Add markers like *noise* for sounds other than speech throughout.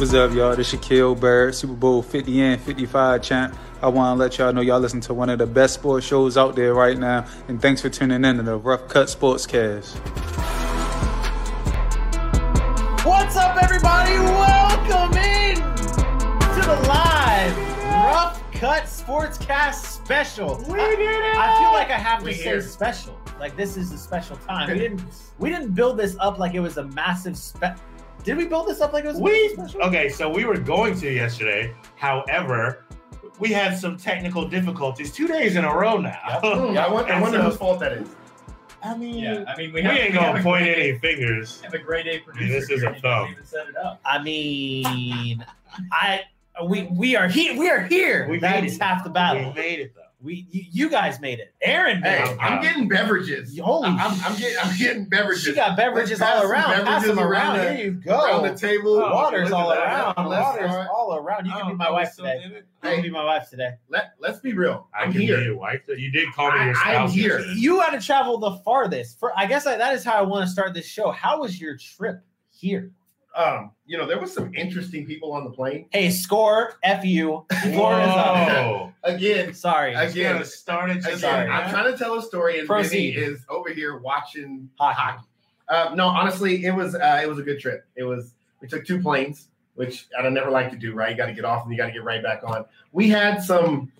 What's up, y'all? This Shaquil Barrett, Super Bowl 50 and 55 champ. I want to let y'all know y'all listen to one of the best sports shows out there right now. And thanks for tuning in to the Rough Cut Sportscast. What's up, everybody? Welcome in to the live Rough Cut Sportscast special. We did it! I feel like I have to We say here. special. Like this is a special time. We *laughs* didn't we didn't build this up like it was a massive spe. Did we build this up like it was We special? okay, so we were going to yesterday. However, we had some technical difficulties two days in a row now. *laughs* Hmm, I wonder, I wonder so- whose fault that is. I mean, Yeah, I mean, we, we have, ain't we have gonna a point any A, fingers. have a grade A producer. this is here, a thumb. even set it up. I mean, *laughs* I we we are here. We are here. We made That's it. half the battle. We made it though. We you, you guys made it. Aaron made Hey, it. I'm getting beverages. Holy I'm, I'm getting I'm getting beverages. She got beverages all some around. Pass beverages them around. around the- Here you go. around the table. Oh, Water's all that. around. Water's start. all around. You can be my wife we today. did it? You can be my wife today. Let Let's be real. I I'm can here. be your wife. You did call me your I- I'm here. yesterday. You had to travel the farthest. For I guess I, that is how I want to start this show. How was your trip here? Um, you know, there was some interesting people on the plane. Hey, score F you. Floor is up. Whoa. Again, Sorry. Again, gonna start it just again, Sorry. I'm trying to tell a story, and Proceed. Vinny is over here watching Hockey. hockey. Uh, no, honestly, it was uh, it was a good trip. It was we took two planes, which I don't never like to do. Right, you got to get off and you got to get right back on. We had some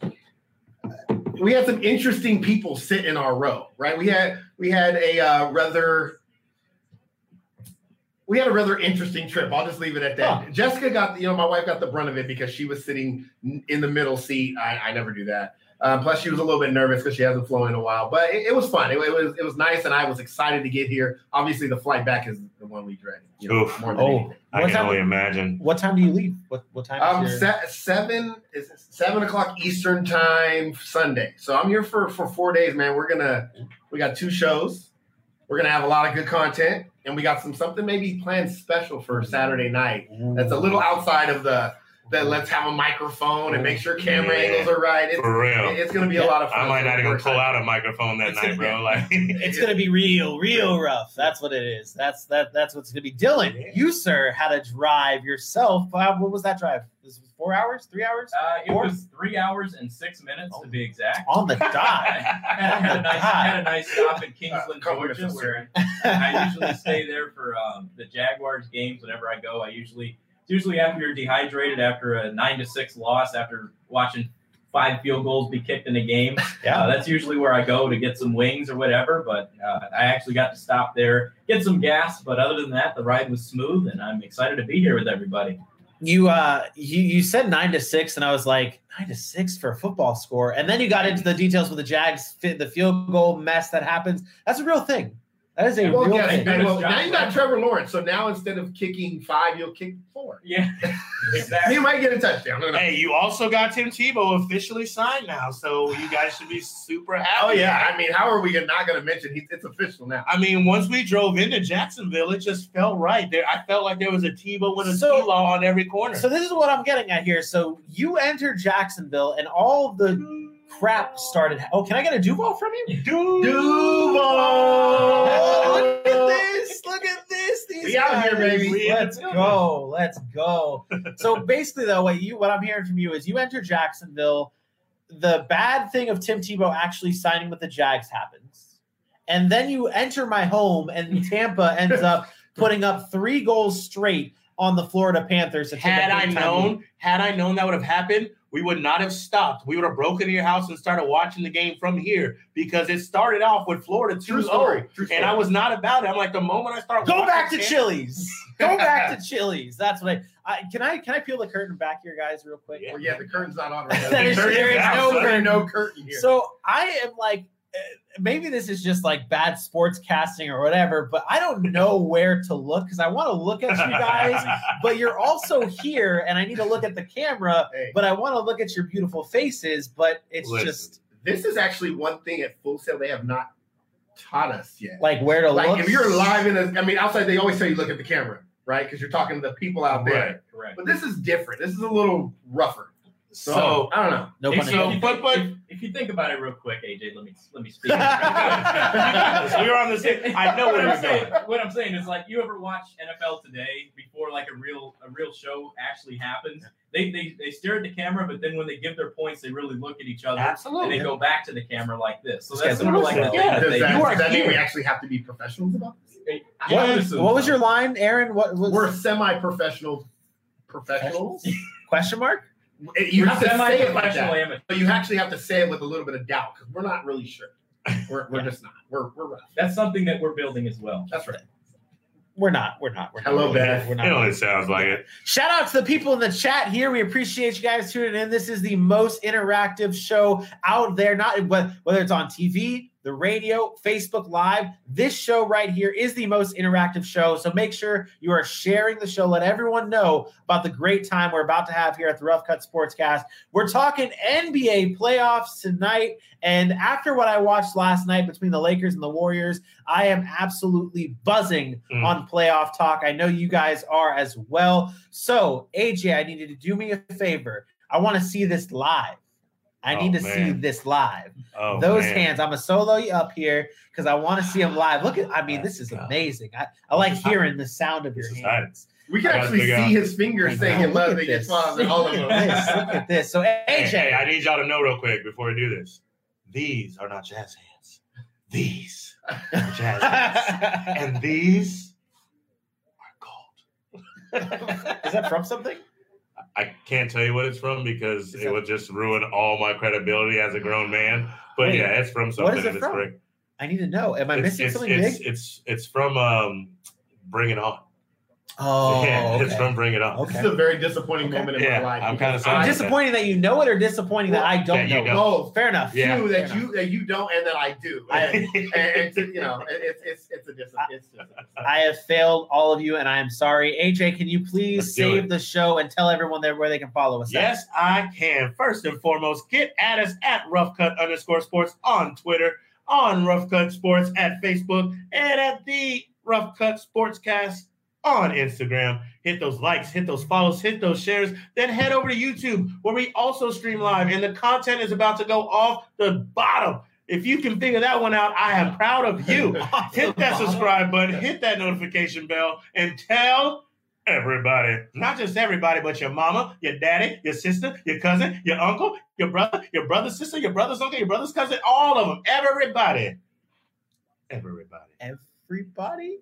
we had some interesting people sit in our row. Right, we had we had a uh, rather we had a rather interesting trip. I'll just leave it at that. Huh. Jessica got you know my wife got the brunt of it because she was sitting in the middle seat. I, I never do that. Uh, plus, she was a little bit nervous because she hasn't flown in a while, but it, it was fun. It, it was it was nice, and I was excited to get here. Obviously, the flight back is the one we dread. You know, Oof. more than Oh. anything. I What can time- only imagine. What time do you leave? What what time Um, is your... se- seven is seven o'clock Eastern time Sunday. So I'm here for for four days, man. We're gonna we got two shows. We're gonna have a lot of good content, and we got some something maybe planned special for mm-hmm. Saturday night. Mm-hmm. That's a little outside of the that let's have a microphone and make sure camera Yeah. angles are right. It's, For real. it's gonna be a lot of fun. I might not even pull excited. out a microphone that It's night, gonna bro. Like *laughs* It's gonna be real, real rough. That's what it is. That's that. That's what's gonna be. Dylan, Yeah. you sir had a drive yourself. Uh, what was that drive? This was four hours, three hours Uh, it Four? was three hours and six minutes to be exact. on the *laughs* dot. had, had a nice, had a nice stop in *laughs* Kingsland, Uh, Georgia, where I usually stay there for um, the Jaguars games. Whenever I go, I usually it's usually after you're dehydrated after a nine to six loss after watching five field goals be kicked in a game. *laughs* Yeah. Uh, that's usually where I go to get some wings or whatever. But uh, I actually got to stop there, get some gas. But other than that, the ride was smooth, and I'm excited to be here with everybody. You uh you you said nine to six, and I was like nine to six for a football score, and then you got into the details with the Jags fit the field goal mess that happens. That's a real thing. That is a Well, real guess, thing. thing. well, now you got Trevor Lawrence. So now instead of kicking five, you'll kick four. Yeah, *laughs* exactly. He might get a touchdown. Who knows? Hey, you also got Tim Tebow officially signed now, so you guys should be super happy. Oh yeah, I mean, how are we not going to mention? He, it's official now. I mean, once we drove into Jacksonville, it just felt right. There, I felt like there was a Tebow with a So- T-Law on every corner. So this is what I'm getting at here. So you enter Jacksonville, and all of the mm-hmm. Crap started. Oh, can I get a Duval from you? Duval. Look at this! Look at this! These We out here, guys. baby. Let's go! Let's go! So basically, though, what you what I'm hearing from you is you enter Jacksonville. The bad thing of Tim Tebow actually signing with the Jags happens, and then you enter my home, and Tampa ends up *laughs* putting up three goals straight on the Florida Panthers. to take a had I known, lead. had I known that would have happened, we would not have stopped. We would have broken into your house and started watching the game from here because it started off with Florida 2 True story. True story. And I was not about it. I'm like, the moment I start Go back to Tampa- Chili's. *laughs* Go back to Chili's. That's what I, I can. I can I peel the curtain back here, guys, real quick. Yeah. Well, yeah, the curtain's not on right *laughs* now. That is- The curtain's there is no so curtain. no curtain here. So I am like, maybe this is just like bad sports casting or whatever, but I don't know *laughs* where to look because I want to look at you guys, *laughs* but you're also here, and I need to look at the camera, Hey. but I want to look at your beautiful faces, but it's Listen. just this is actually one thing at Full Sail they have not taught us yet. like where to Like look. if you're live in a, I mean, outside they always tell you look at the camera, right? Because you're talking to the people out there. Right. Correct. But this is different. This is a little rougher. So, So, I don't know. no Hey, pun so- intended. but- but- if, if you think about it real quick, AJ, let me let me speak. *laughs* So we were on the same. I know what where I'm saying. going. What I'm saying is like you ever watch NFL today before like a real a real show actually happens. They they they stare at the camera, but then when they give their points, they really look at each other Absolutely. and Absolutely. they go back to the camera like this. So that's guy's sort of like the awesome. thing Yeah. that Does they that, you are does that mean we actually have to be professionals about this? I Yeah. What was uh, your line, Aaron? What was We're semi-professional professionals. question mark? You We're have to say it like that. amateur. But you actually have to say it with a little bit of doubt because we're not really sure. We're, we're *laughs* just not. We're, we're rough. That's something that we're building as well. That's right. We're not. We're not. We're not. Hello, We're Beth. We're not. You know, it sounds like it. Shout out to the people in the chat here. We appreciate you guys tuning in. This is the most interactive show out there. Not whether it's on TV, the radio, Facebook Live. This show right here is the most interactive show. So make sure you are sharing the show. Let everyone know about the great time we're about to have here at the Rough Cut Sportscast. We're talking NBA playoffs tonight. And after what I watched last night between the Lakers and the Warriors, I am absolutely buzzing Mm. on playoff talk. I know you guys are as well. So, AJ, I need you to do me a favor. I want to see this live. I Oh, need to see this live. Oh, Those man. hands, I'm gonna solo you up here because I want to see them live. Look at, I mean, this is amazing. I, I like hearing the sound of your hands. We can actually see out- his fingers I saying know. it love Look at this. All of Look them. at this. Look at this. So, Hey, AJ, hey, I need y'all to know real quick before we do this. These are not jazz hands. These are jazz hands. *laughs* and these are gold. is that from something? I can't tell you what it's from because it would just ruin all my credibility as a grown man. But Wait, yeah, it's from something is it from? great. I need to know. Am I It's, missing it's, something it's, big? it's it's from um Bring It On. Oh, yeah, it's okay. from Bring It On. Okay. This is a very disappointing Okay. moment in Yeah, my life. I'm kinda because sorry. I- disappointing that you know it or disappointing that I don't That you know. it? don't. both. Fair enough. Yeah. Two Fair that you that you don't and that I do. *laughs* I- and, and you know, it- it's it's it's a dis- it's just I have failed all of you, and I am sorry. AJ, can you please Let's save the show and tell everyone there where they can follow us? at? Yes, I can. First and foremost, get at us at Rough Cut underscore sports on Twitter, on Rough Cut Sports at Facebook, and at the Rough Cut Sportscast on Instagram. Hit those likes, hit those follows, hit those shares. Then head over to YouTube where we also stream live, and the content is about to go off the bottom. If you can figure that one out, I am proud of you. *laughs* hit that subscribe button, hit that notification bell, and tell everybody, not just everybody, but your mama, your daddy, your sister, your cousin, your uncle, your brother, your brother's sister, your brother's uncle, your brother's cousin, all of them, everybody, everybody, Everybody?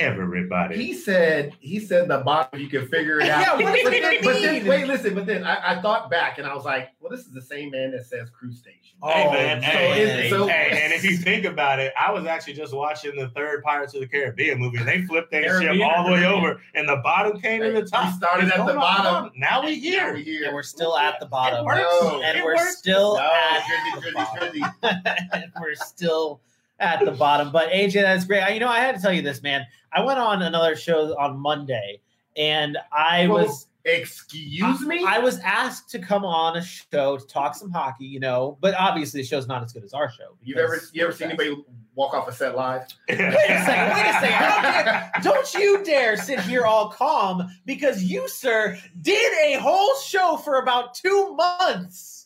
Everybody. He said he said the bottom you can figure it *laughs* out. Yeah, what does but then, but then wait, listen, but then I, I thought back and I was like, well, this is the same man that says cruise station. Hey Oh, man, so hey, it's- hey, so- hey, and if you think about it, I was actually just watching the third Pirates of the Caribbean movie, and they flipped their ship all the way over, and the bottom came to the top. We started It's at the going on bottom. Now we Now here. we here. And we're still at the bottom. It works. No. And It we're works. still no, at the bottom. *laughs* and we're still at the bottom. But AJ, that's great. I- You know, I had to tell you this, man. I went on another show on Monday, and I Well, was Excuse me. I was asked to come on a show to talk some hockey, you know, but obviously the show's not as good as our show. You've ever you ever seen anybody walk off a set live? *laughs* Wait a second, wait a second. I don't. Don't you dare sit here all calm because you, sir, did a whole show for about two months.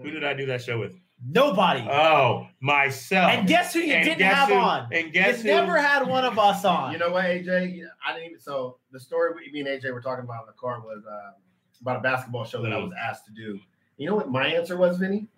Who did I do that show with? Nobody. Oh, myself. and guess who you And didn't have who- on? And guess you who? never had one of us *laughs* on. You know what, AJ? I didn't even. So the story we, me and AJ were talking about in the car was uh, about a basketball show that I Mm. was asked to do. You know what my answer was, Vinny?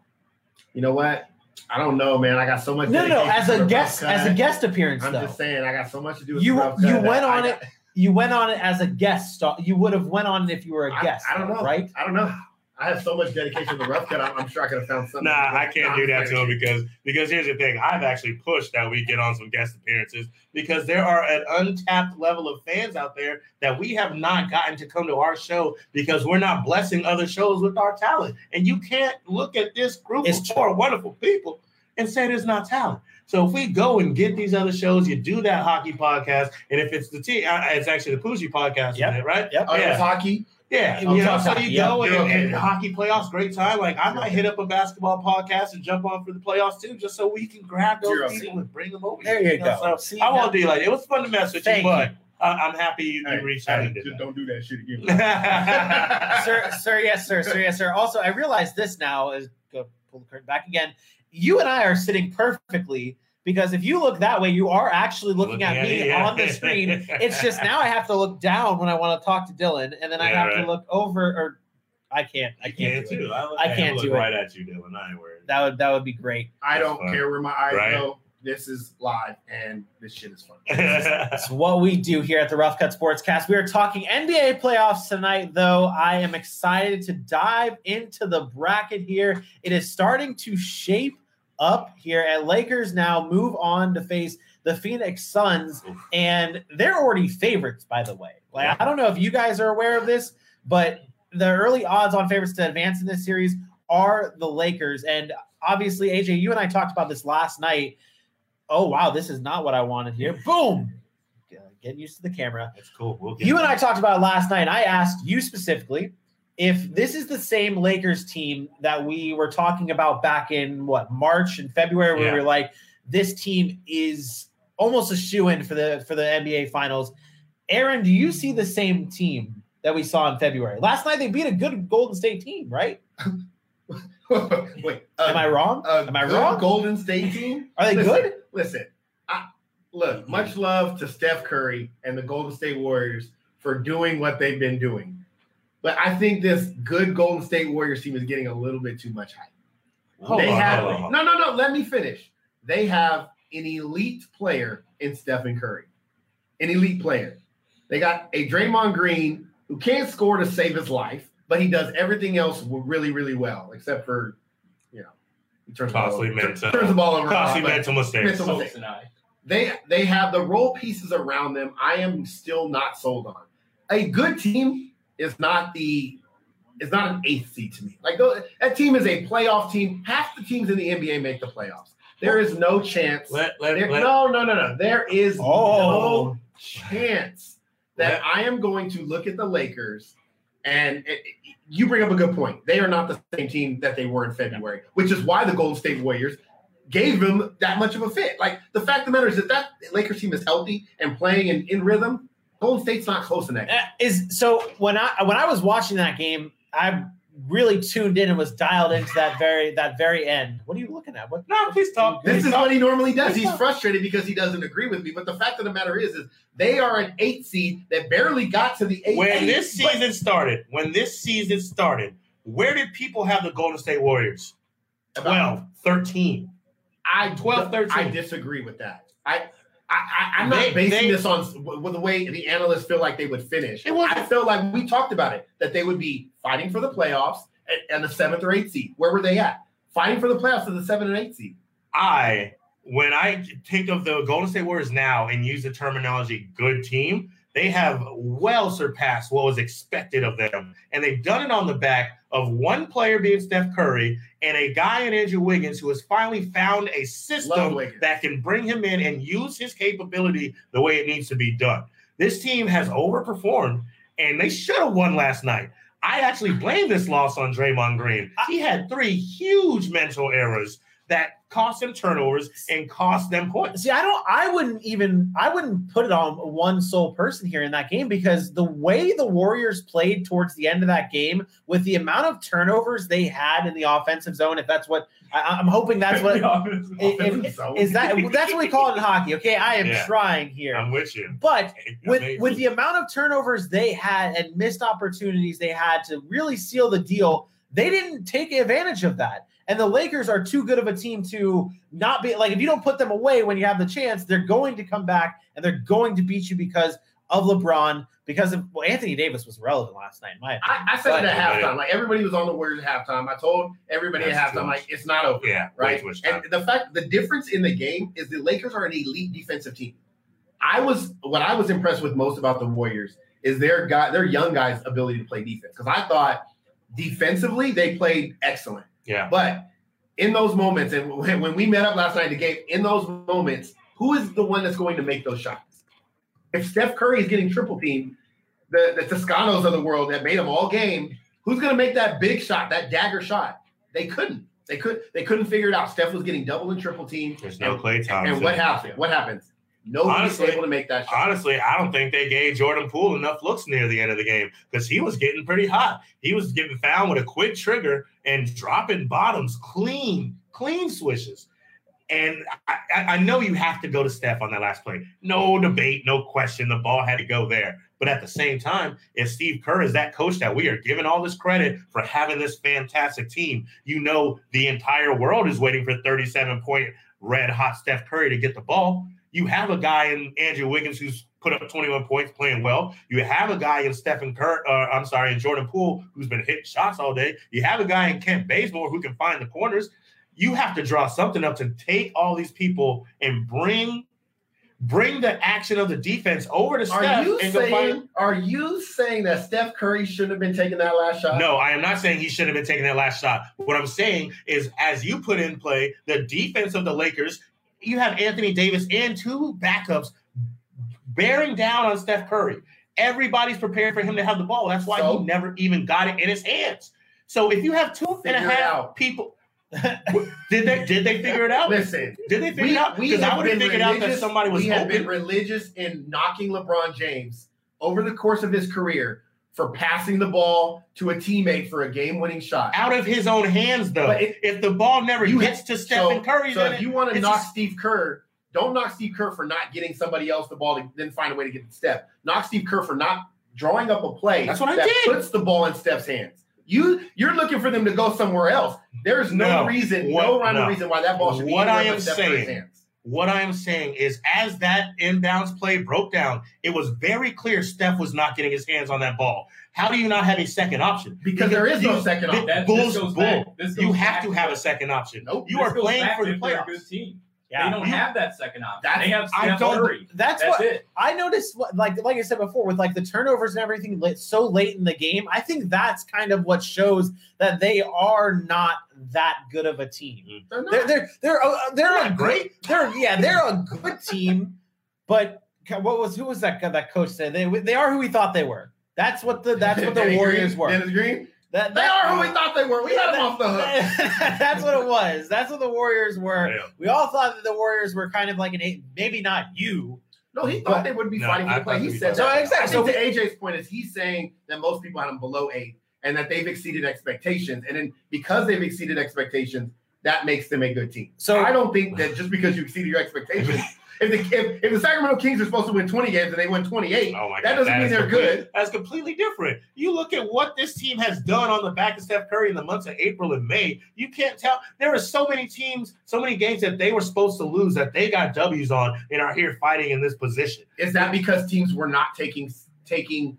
You know what? I don't know, man. I got so much. no, no, dedication as a guest, as a guest appearance, I'm though. just saying, I got so much to do with You- the you went on I it got- You went on it as a guest. You would have went on it if you were a guest. I, don't know, right? I don't know. I have so much dedication to the rough cut. I'm, I'm sure I could have found something. Nah, I can't do that to him him. because because here's the thing. I've actually pushed that we get on some guest appearances because there are an untapped level of fans out there that we have not gotten to come to our show because we're not blessing other shows with our talent. And you can't look at this group It's of four wonderful people and say there's not talent. So if we go and get these other shows, you do that hockey podcast, and if it's the T, uh, it's actually the Pooji podcast, Yep. isn't it, right? Yep. Oh, yeah. Yeah. hockey. Yeah, you know, so you go and, okay. and hockey playoffs, great time. Like I might hit up a basketball podcast and jump on for the playoffs too, just so we can grab those people and bring them over. There here, you know? go. So See, I won't do like it was fun to mess with Thank you, you. but I'm happy you, you Hey, reached out hey, just that. don't do that shit again. *laughs* sir, sir, yes, sir, sir, yes, sir. Also, I realize this now is go pull the curtain back again. You and I are sitting perfectly because if you look that way, you are actually looking, at, me it, yeah. on the screen. *laughs* It's just now I have to look down when I want to talk to Dylan, and then I Yeah, have right. to look over. Or I can't. I I can't. can't do it. too. I, I can't look do it. right at you, Dylan. I ain't worried. That would that would be great. I don't fun. care where my eyes Right. go. This is live, and this shit is fun. *laughs* It's what we do here at the Rough Cut Sportscast. We are talking NBA playoffs tonight, though. I am excited to dive into the bracket here. It is starting to shape up here. at Lakers now move on to face the Phoenix Suns, and they're already favorites, by the way. Like I don't know if you guys are aware of this, but the early odds on favorites to advance in this series are the Lakers. And obviously, AJ, you and I talked about this last night. Oh wow, this is not what I wanted here. Boom. Getting used to the camera. That's cool. We'll You and. I talked about last night. I asked you specifically if this is the same Lakers team that we were talking about back in what March and February, where we Yeah. were like, this team is almost a shoe in for the for the NBA Finals. Aaron, do you see the same team that we saw in February? Last night they beat a good Golden State team, right? *laughs* Wait, uh, Am I wrong? Am I wrong? Golden State team. *laughs* Are they listen, good? Listen, I, look, much love to Steph Curry and the Golden State Warriors for doing what they've been doing. But I think this good Golden State Warriors team is getting a little bit too much hype. Hold they on, have hold on. no, no, no. Let me finish. They have an elite player in Stephen Curry, an elite player. They got a Draymond Green who can't score to save his life, but he does everything else really, really well, except for you know he turns the ball over- mental. turns the ball over. a lot, Costly but mental mistakes. mental Folks mistakes. and They they have the role pieces around them. I am still not sold on. A good team is not the is not an eighth seed to me. Like tho- that team is a playoff team. Half the teams in the NBA make the playoffs. There is no chance. Let, let, there- let, no, no, no, no. There is Oh. no chance that I am going to look at the Lakers and it- it- you bring up a good point. They are not the same team that they were in February, which is why the Golden State Warriors gave them that much of a fit. Like the fact of the matter is that that Lakers team is healthy and playing in, in rhythm. Golden State's not close in that. game. Uh, Is so when I when I was watching that game, I really tuned in and was dialed into that very that very end. What are you looking at? What? no, please talk. This Please is talk. what he normally does. He's frustrated because he doesn't agree with me. But the fact of the matter is, is they are an eight seed that barely got to the eight. when eight, this but- season started, when this season started, where did people have the Golden State Warriors? 12, 13. I 12, 13. I disagree with that. I. I, I'm not They- basing they- this on w- the way the analysts feel like they would finish. It wasn't- I felt like we talked about it that they would be fighting for the playoffs and, and the seventh or eighth seed. Where were they at? Fighting for the playoffs as the seventh and eighth seed. I, when I think of the Golden State Warriors now and use the terminology good team, they have well surpassed what was expected of them. And they've done it on the back of one player being Steph Curry and a guy in Andrew Wiggins who has finally found a system that can bring him in and use his capability the way it needs to be done. This team has overperformed and they should have won last night. I actually blame this loss on Draymond Green. He had three huge mental errors that cost them turnovers and cost them points. See, I don't. I wouldn't even. I wouldn't put it on one sole person here in that game because the way the Warriors played towards the end of that game, with the amount of turnovers they had in the offensive zone, if that's what I, I'm hoping that's *laughs* what Offensive if- is that. That's what we call it in hockey. Okay, I am Yeah. trying here, I'm with you. but with Amazing. with the amount of turnovers they had and missed opportunities they had to really seal the deal, they didn't take advantage of that. And the Lakers are too good of a team to not be like if you don't put them away when you have the chance, they're going to come back and they're going to beat you because of LeBron. Because of well, Anthony Davis was relevant last night. in My opinion. I, I said it at halftime. Like everybody was on the Warriors at halftime. I told everybody That's at halftime, much. like it's not over. yeah, right? way too much time. And the fact, the difference in the game is the Lakers are an elite defensive team. I was what I was impressed with most about the Warriors is their guy, their young guys' ability to play defense. Because I thought defensively they played excellent, yeah. but in those moments, and *laughs* when, we met up last night in the game, in those moments, who is the one that's going to make those shots? If Steph Curry is getting triple teamed, the the Toscanos of the world that made them all game, who's going to make that big shot, that dagger shot? They couldn't. They could. They couldn't figure it out. Steph was getting double and triple teamed. There's no Klay Thompson. and what happens? What happens? Nobody Honestly- able to make that shot. Honestly, I don't think they gave Jordan Poole enough looks near the end of the game because he was getting pretty hot. He was getting found with a quick trigger and dropping bottoms, clean, clean swishes. And I, I I know you have to go to Steph on that last play. No debate, no question. The ball had to go there. But at the same time, if Steve Kerr is that coach that we are giving all this credit for having this fantastic team, you know the entire world is waiting for 37 point red hot Steph Curry to get the ball. You have a guy in Andrew Wiggins who's put up 21 points playing well. You have a guy in Stephen Kerr, uh, I'm sorry, in Jordan Poole who's been hitting shots all day. You have a guy in Kent Bazemore who can find the corners. You have to draw something up to take all these people and bring bring the action of the defense over to Steph. Are you saying? Are you saying that Steph Curry shouldn't have been taking that last shot? No, I am not saying he shouldn't have been taking that last shot. What I'm saying is, as you put in play the defense of the Lakers, you have Anthony Davis and two backups bearing down on Steph Curry. Everybody's prepared for him to have the ball. That's why So? he never even got it in his hands. So if you have two and a half people, *laughs* did they did they figure it out? Listen, Did they figure we, it out? we Because I have would have figured out that somebody was we have open. been religious in knocking LeBron James over the course of his career for passing the ball to a teammate for a game-winning shot. out of his own hands, though. It- if the ball never gets to Stephen Curry, So then if it- you want to knock just- Steve Kerr, don't knock Steve Kerr for not getting somebody else the ball to then find a way to get the step. Knock Steve Kerr for not drawing up a play That's what I that did. puts the ball in Steph's hands. You you're looking for them to go somewhere else. There's no, No. reason, What- no rhyme no. reason why that ball should be What I am Steph Curry's saying- hands. What I am saying is, as that inbounds play broke down, it was very clear Steph was not getting his hands on that ball. How do you not have a second option? Because there is no second option. Bulls, bull. you have back to have a second option. Nope. You This are playing for the playoffs. good team. Yeah. They don't have that second option. That's- they have I Steph don't- Curry. That's, That's what it. I noticed. what- Like like I said before, with like the turnovers and everything so late in the game, I think that's kind of what shows that they are not that good of a team. They're not. They're they're they're uh, they're, They're a great. They're yeah, they're a good team, but what was who was that that coach said they they are who we thought they were. That's what the that's what the *laughs* Warriors Green, were. Dennis Green. That, They are who we thought they were. We Yeah, had them off the hook. *laughs* that's what it was. That's what the Warriors were. Yeah. We all thought that the Warriors were kind of like an eight, maybe not you. No, he thought But- they would be No, fighting for I the play. thought He they'd said that. So, exactly. So to AJ's point is he's saying that most people had them below eight and that they've exceeded expectations. And then because they've exceeded expectations, that makes them a good team. So- I don't think that just because you exceeded your expectations, *laughs* if the if, if the Sacramento Kings are supposed to win 20 games and they win 28, Oh my that doesn't mean they're good. That's completely different. You look at what this team has done on the back of Steph Curry in the months of April and May. You can't tell. There are so many teams, so many games that they were supposed to lose that they got W's on and are here fighting in this position. Is that because teams were not taking taking,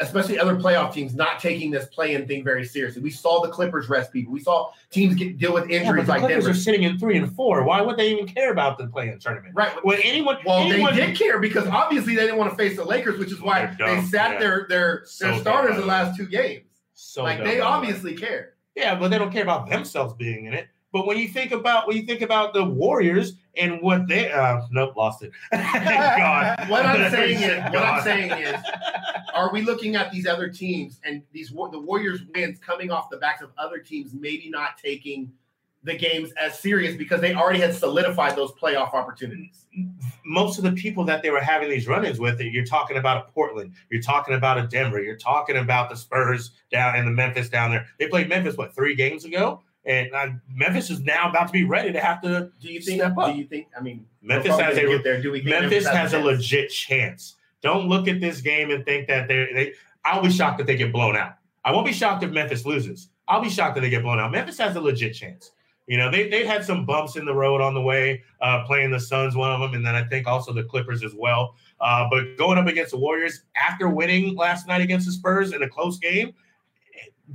especially other playoff teams, not taking this play-in thing very seriously? We saw the Clippers rest people. We saw teams get deal with Yeah, but injuries the like Clippers Denver. are sitting in three and four. Why would they even care about the play-in tournament? Right. When anyone, Well, anyone, they did care because obviously they didn't want to face the Lakers, which is why dumb, they sat yeah. their their So their dumb, starters by the last two games. So like dumb, they by the way. obviously care. Yeah, but they don't care about themselves being in it. But when you think about when you think about the Warriors and what they uh nope, lost it. Thank *laughs* God. *laughs* What I'm *laughs* saying is, what I'm saying is, are we looking at these other teams and these the Warriors wins coming off the backs of other teams maybe not taking the games as serious because they already had solidified those playoff opportunities. most of the people that they were having these run-ins with, you're talking about a Portland, you're talking about a Denver, you're talking about the Spurs down in the Memphis down there. They played Memphis what three games ago, and uh, Memphis is now about to be ready to have to. Do you think? Step up. Do you think? I mean, Memphis has a get there. Do we think Memphis has a legit chance. Don't look at this game and think that they're they. I'll be shocked if they get blown out. I won't be shocked if Memphis loses. I'll be shocked if they get blown out. Memphis has a legit chance. You know, they they had some bumps in the road on the way, uh, playing the Suns, one of them, and then I think also the Clippers as well. Uh, but going up against the Warriors after winning last night against the Spurs in a close game,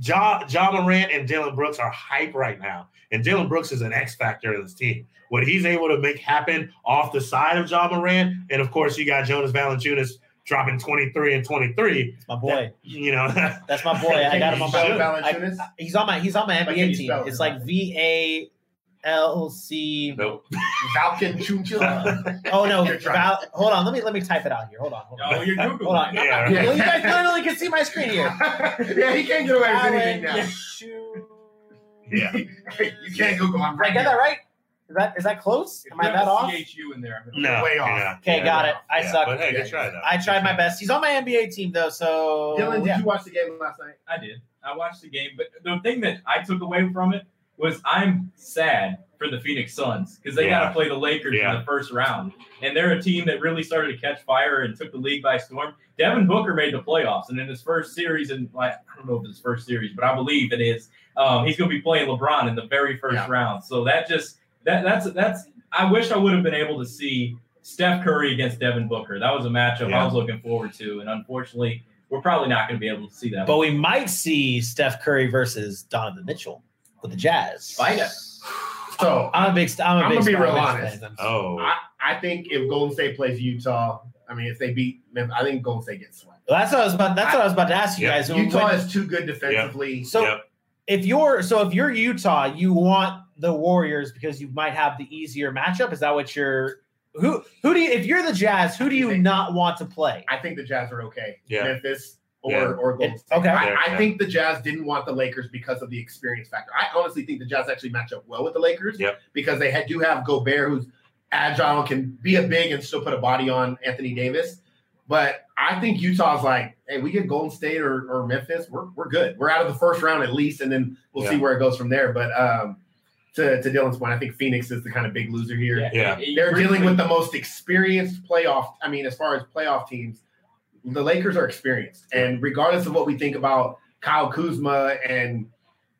Ja, ja Morant and Dillon Brooks are hype right now. And Dillon Brooks is an X factor in this team. What he's able to make happen off the side of Ja Morant, and of course, you got Jonas Valanciunas dropping 23 and 23. My boy. You know, *laughs* That's my boy. I got him on my. spell Valanciunas? I- he's on my. He's on my Like, NBA team. It's like V A L C. nope. Falcon Chunchilla. Oh no! You're trying. Val, hold on. Let me let me type it out here. Hold on. Hold on. Oh, you're Googling. Hold on. Yeah, You guys literally can see my screen here. *laughs* yeah, he can't get away with anything now. Valanciunas. Yeah. *laughs* you can't Google. I'm Did I right get that here. right? Is that is that close? Am I that off? CHU in there. No. Way off. yeah, Okay, yeah, got no. it. I Yeah, suck. But hey, Yeah, good try though. I tried my best. He's on my NBA team though, so Dylan, did yeah. you watch the game last night? I did. I watched the game, but the thing that I took away from it was I'm sad for the Phoenix Suns because they got to play the Lakers Yeah. in the first round, and they're a team that really started to catch fire and took the league by storm. Devin Booker made the playoffs, and in his first series, and like I don't know if it's his first series, but I believe it is. Um, he's going to be playing LeBron in the very first Yeah. round. So that just that that's that's. I wish I would have been able to see Steph Curry against Devin Booker. That was a matchup Yeah. I was looking forward to, and unfortunately, we're probably not going to be able to see that. But we might see Steph Curry versus Donovan Mitchell with the Jazz. Fight it. *sighs* So I'm a big. I'm a I'm big. gonna be real honest. fan. Oh, I, I think if Golden State plays Utah, I mean, if they beat Memphis, I think Golden State gets swept. Well, that's what I was about. That's what I was about to ask you Yeah. guys. When- Utah when- is too good defensively. so Yep. if you're so if you're Utah, you want the Warriors because you might have the easier matchup. Is that what you're? Who who do you? If you're the Jazz, who do you not want to play? I think the Jazz are okay. Yeah. Memphis or, Yeah. or Golden State. okay. I, Yeah, I yeah. think the Jazz didn't want the Lakers because of the experience factor. I honestly think the Jazz actually match up well with the Lakers Yep. because they had, do have Gobert, who's agile, can be a big and still put a body on Anthony Davis. But I think Utah's like, hey, we get Golden State or, or Memphis, we're, we're good. We're out of the first round at least, and then we'll see where it goes from there. But um, to, to Dylan's point, I think Phoenix is the kind of big loser here. Yeah. They're dealing with the most experienced playoff. I mean, as far as playoff teams, the Lakers are experienced, and regardless of what we think about Kyle Kuzma and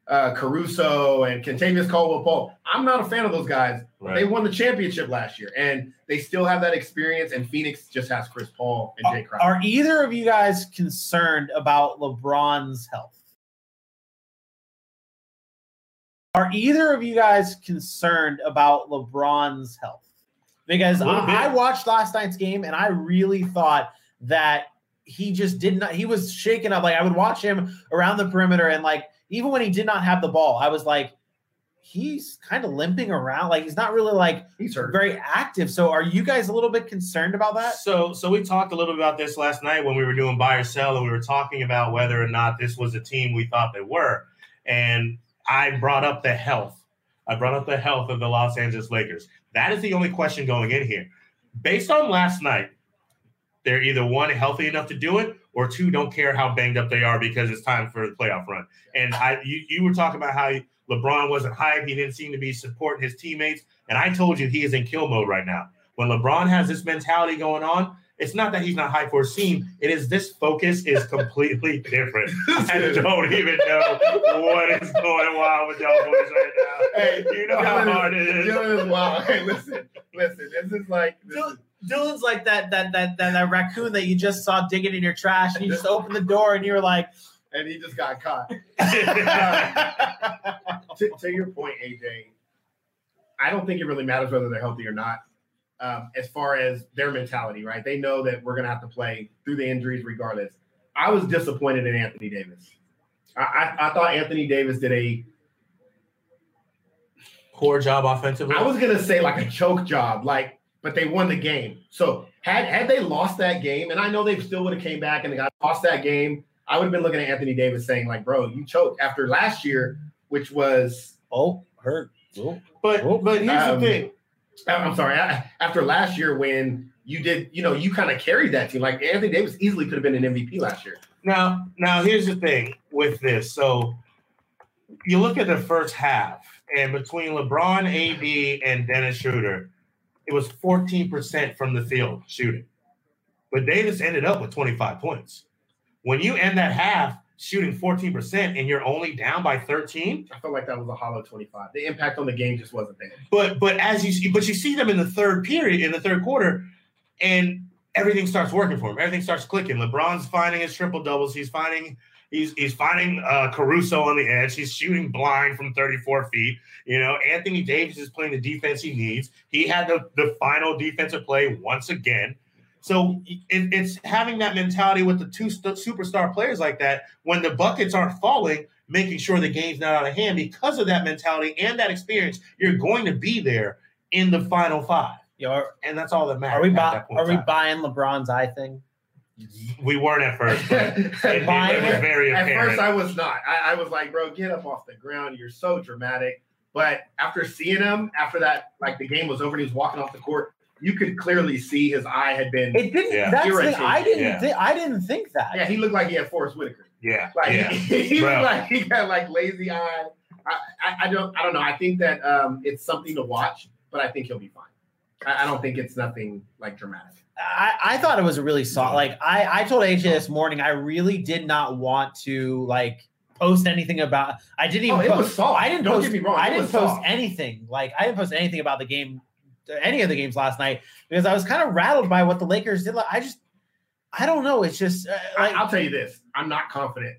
uh, Caruso and Kentavious Caldwell Paul, I'm not a fan of those guys. right. They won the championship last year, and they still have that experience. And Phoenix just has Chris Paul and Jae Crowder. Are either of you guys concerned about LeBron's health? Are either of you guys concerned about LeBron's health? Because A little bit. I, I watched last night's game and I really thought that he just did not, he was shaken up. Like I would watch him around the perimeter and like, even when he did not have the ball, I was like, he's kind of limping around. Like he's not really like He's hurt. very active. So are you guys a little bit concerned about that? So, so we talked a little bit about this last night when we were doing buy or sell, and we were talking about whether or not this was a team we thought they were. And I brought up the health. I brought up the health of the Los Angeles Lakers. That is the only question going in here. Based on last night, they're either one healthy enough to do it, or two don't care how banged up they are because it's time for the playoff run. And I, you, you were talking about how LeBron wasn't hyped. He didn't seem to be supporting his teammates. And I told you he is in kill mode right now. When LeBron has this mentality going on, it's not that he's not high for a scene. It is this focus is *laughs* completely different. *laughs* I don't even know what is going on with y'all boys right now. Hey, You know how Dylan is- hard it is. Dylan is wild. Hey, listen, listen. This is like this is- Dylan's like that that that that, that raccoon that you just saw digging in your trash, and you just opened the door, and you were like, and he just got caught. *laughs* *laughs* to, to your point, AJ, I don't think it really matters whether they're healthy or not. Um, as far as their mentality, right? They know that we're going to have to play through the injuries regardless. I was disappointed in Anthony Davis. I, I, I thought Anthony Davis did a. Poor job offensively. I was gonna say like a choke job, like, but they won the game. So had had they lost that game, and I know they still would have came back and they got lost that game, I would have been looking at Anthony Davis saying like, "Bro, you choked after last year, which was Oh, hurt. Oh. but Oh, but here's um, the thing. I'm I'm sorry, I- after last year when you did, you know, you kind of carried that team. Like Anthony Davis easily could have been an MVP last year. Now, now here's the thing with this. So you look at the first half, and between LeBron, AD, and Dennis Schroeder, it was 14% from the field shooting. But Davis ended up with 25 points. When you end that half shooting 14% and you're only down by 13, I felt like that was a hollow 25. The impact on the game just wasn't there. but but as you see, but you see them in the third period, in the third quarter, and everything starts working for him. Everything starts clicking. LeBron's finding his triple doubles. He's finding he's he's finding uh, Caruso on the edge. He's shooting blind from 34 feet. You know, Anthony Davis is playing the defense he needs. He had the the final defensive play once again. So it, it's having that mentality with the two st- superstar players like that when the buckets aren't falling, making sure the game's not out of hand because of that mentality and that experience. You're going to be there in the final five, Yo, are, and that's all that matters. are we buy, are we buying LeBron's eye thing? We weren't at first, but *laughs* it, it Buying was it? very At first, I was not. I, I was like, bro, get up off the ground. You're so dramatic. But after seeing him, after that, like the game was over and he was walking off the court, you could clearly see his eye had been. It didn't. Yeah. That's the, I didn't. Yeah. Thi- I didn't think that. yeah, he looked like he had Forest Whitaker. yeah, Like yeah. he, *laughs* he looked like he had like lazy eye. I, I, I don't I don't know. I think that um, it's something to watch, but I think he'll be fine. I, I don't think it's nothing like dramatic. I, I thought it was a really soft. Like I, I told AJ this morning, I really did not want to like post anything about. I didn't even. Oh, it post, was soft. I didn't Don't post. get me wrong, I didn't post soft. anything. Like I didn't post anything about the game, any of the games last night because I was kind of rattled by what the Lakers did. Like, I just, I don't know. It's just uh, like I, I'll tell you this: I'm not confident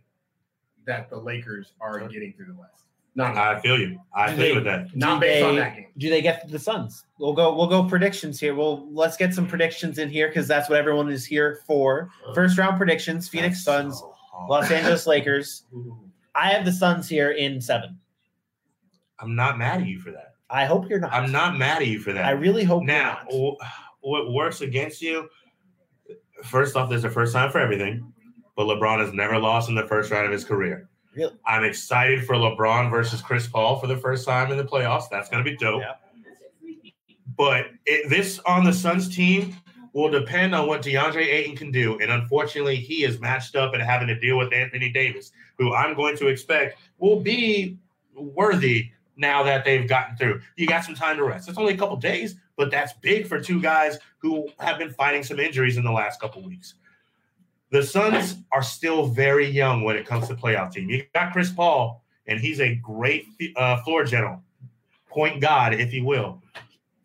that the Lakers are getting through the West. Not I feel you. I Do feel they- with that. not do based on they- that game. do they get the Suns? We'll go. We'll go predictions here. Well, let's get some predictions in here because that's what everyone is here for. First round predictions: Phoenix Suns, Los Angeles *laughs* Lakers. I have the Suns here in seven. I'm not mad at you for that. I hope you're not. I'm not mad at you for that. I really hope Now, you're not. what works against you? First off, there's a first time for everything, but LeBron has never lost in the first round of his career. Really? I'm excited for LeBron versus Chris Paul for the first time in the playoffs. That's going to be dope. Yeah. But it, this on the Suns team will depend on what DeAndre Ayton can do. And unfortunately, he is matched up and having to deal with Anthony Davis, who I'm going to expect will be worthy now that they've gotten through. You got some time to rest. It's only a couple days, but that's big for two guys who have been fighting some injuries in the last couple weeks. The Suns are still very young when it comes to playoff team. You got Chris Paul, and he's a great uh, floor general, point guard, if you will.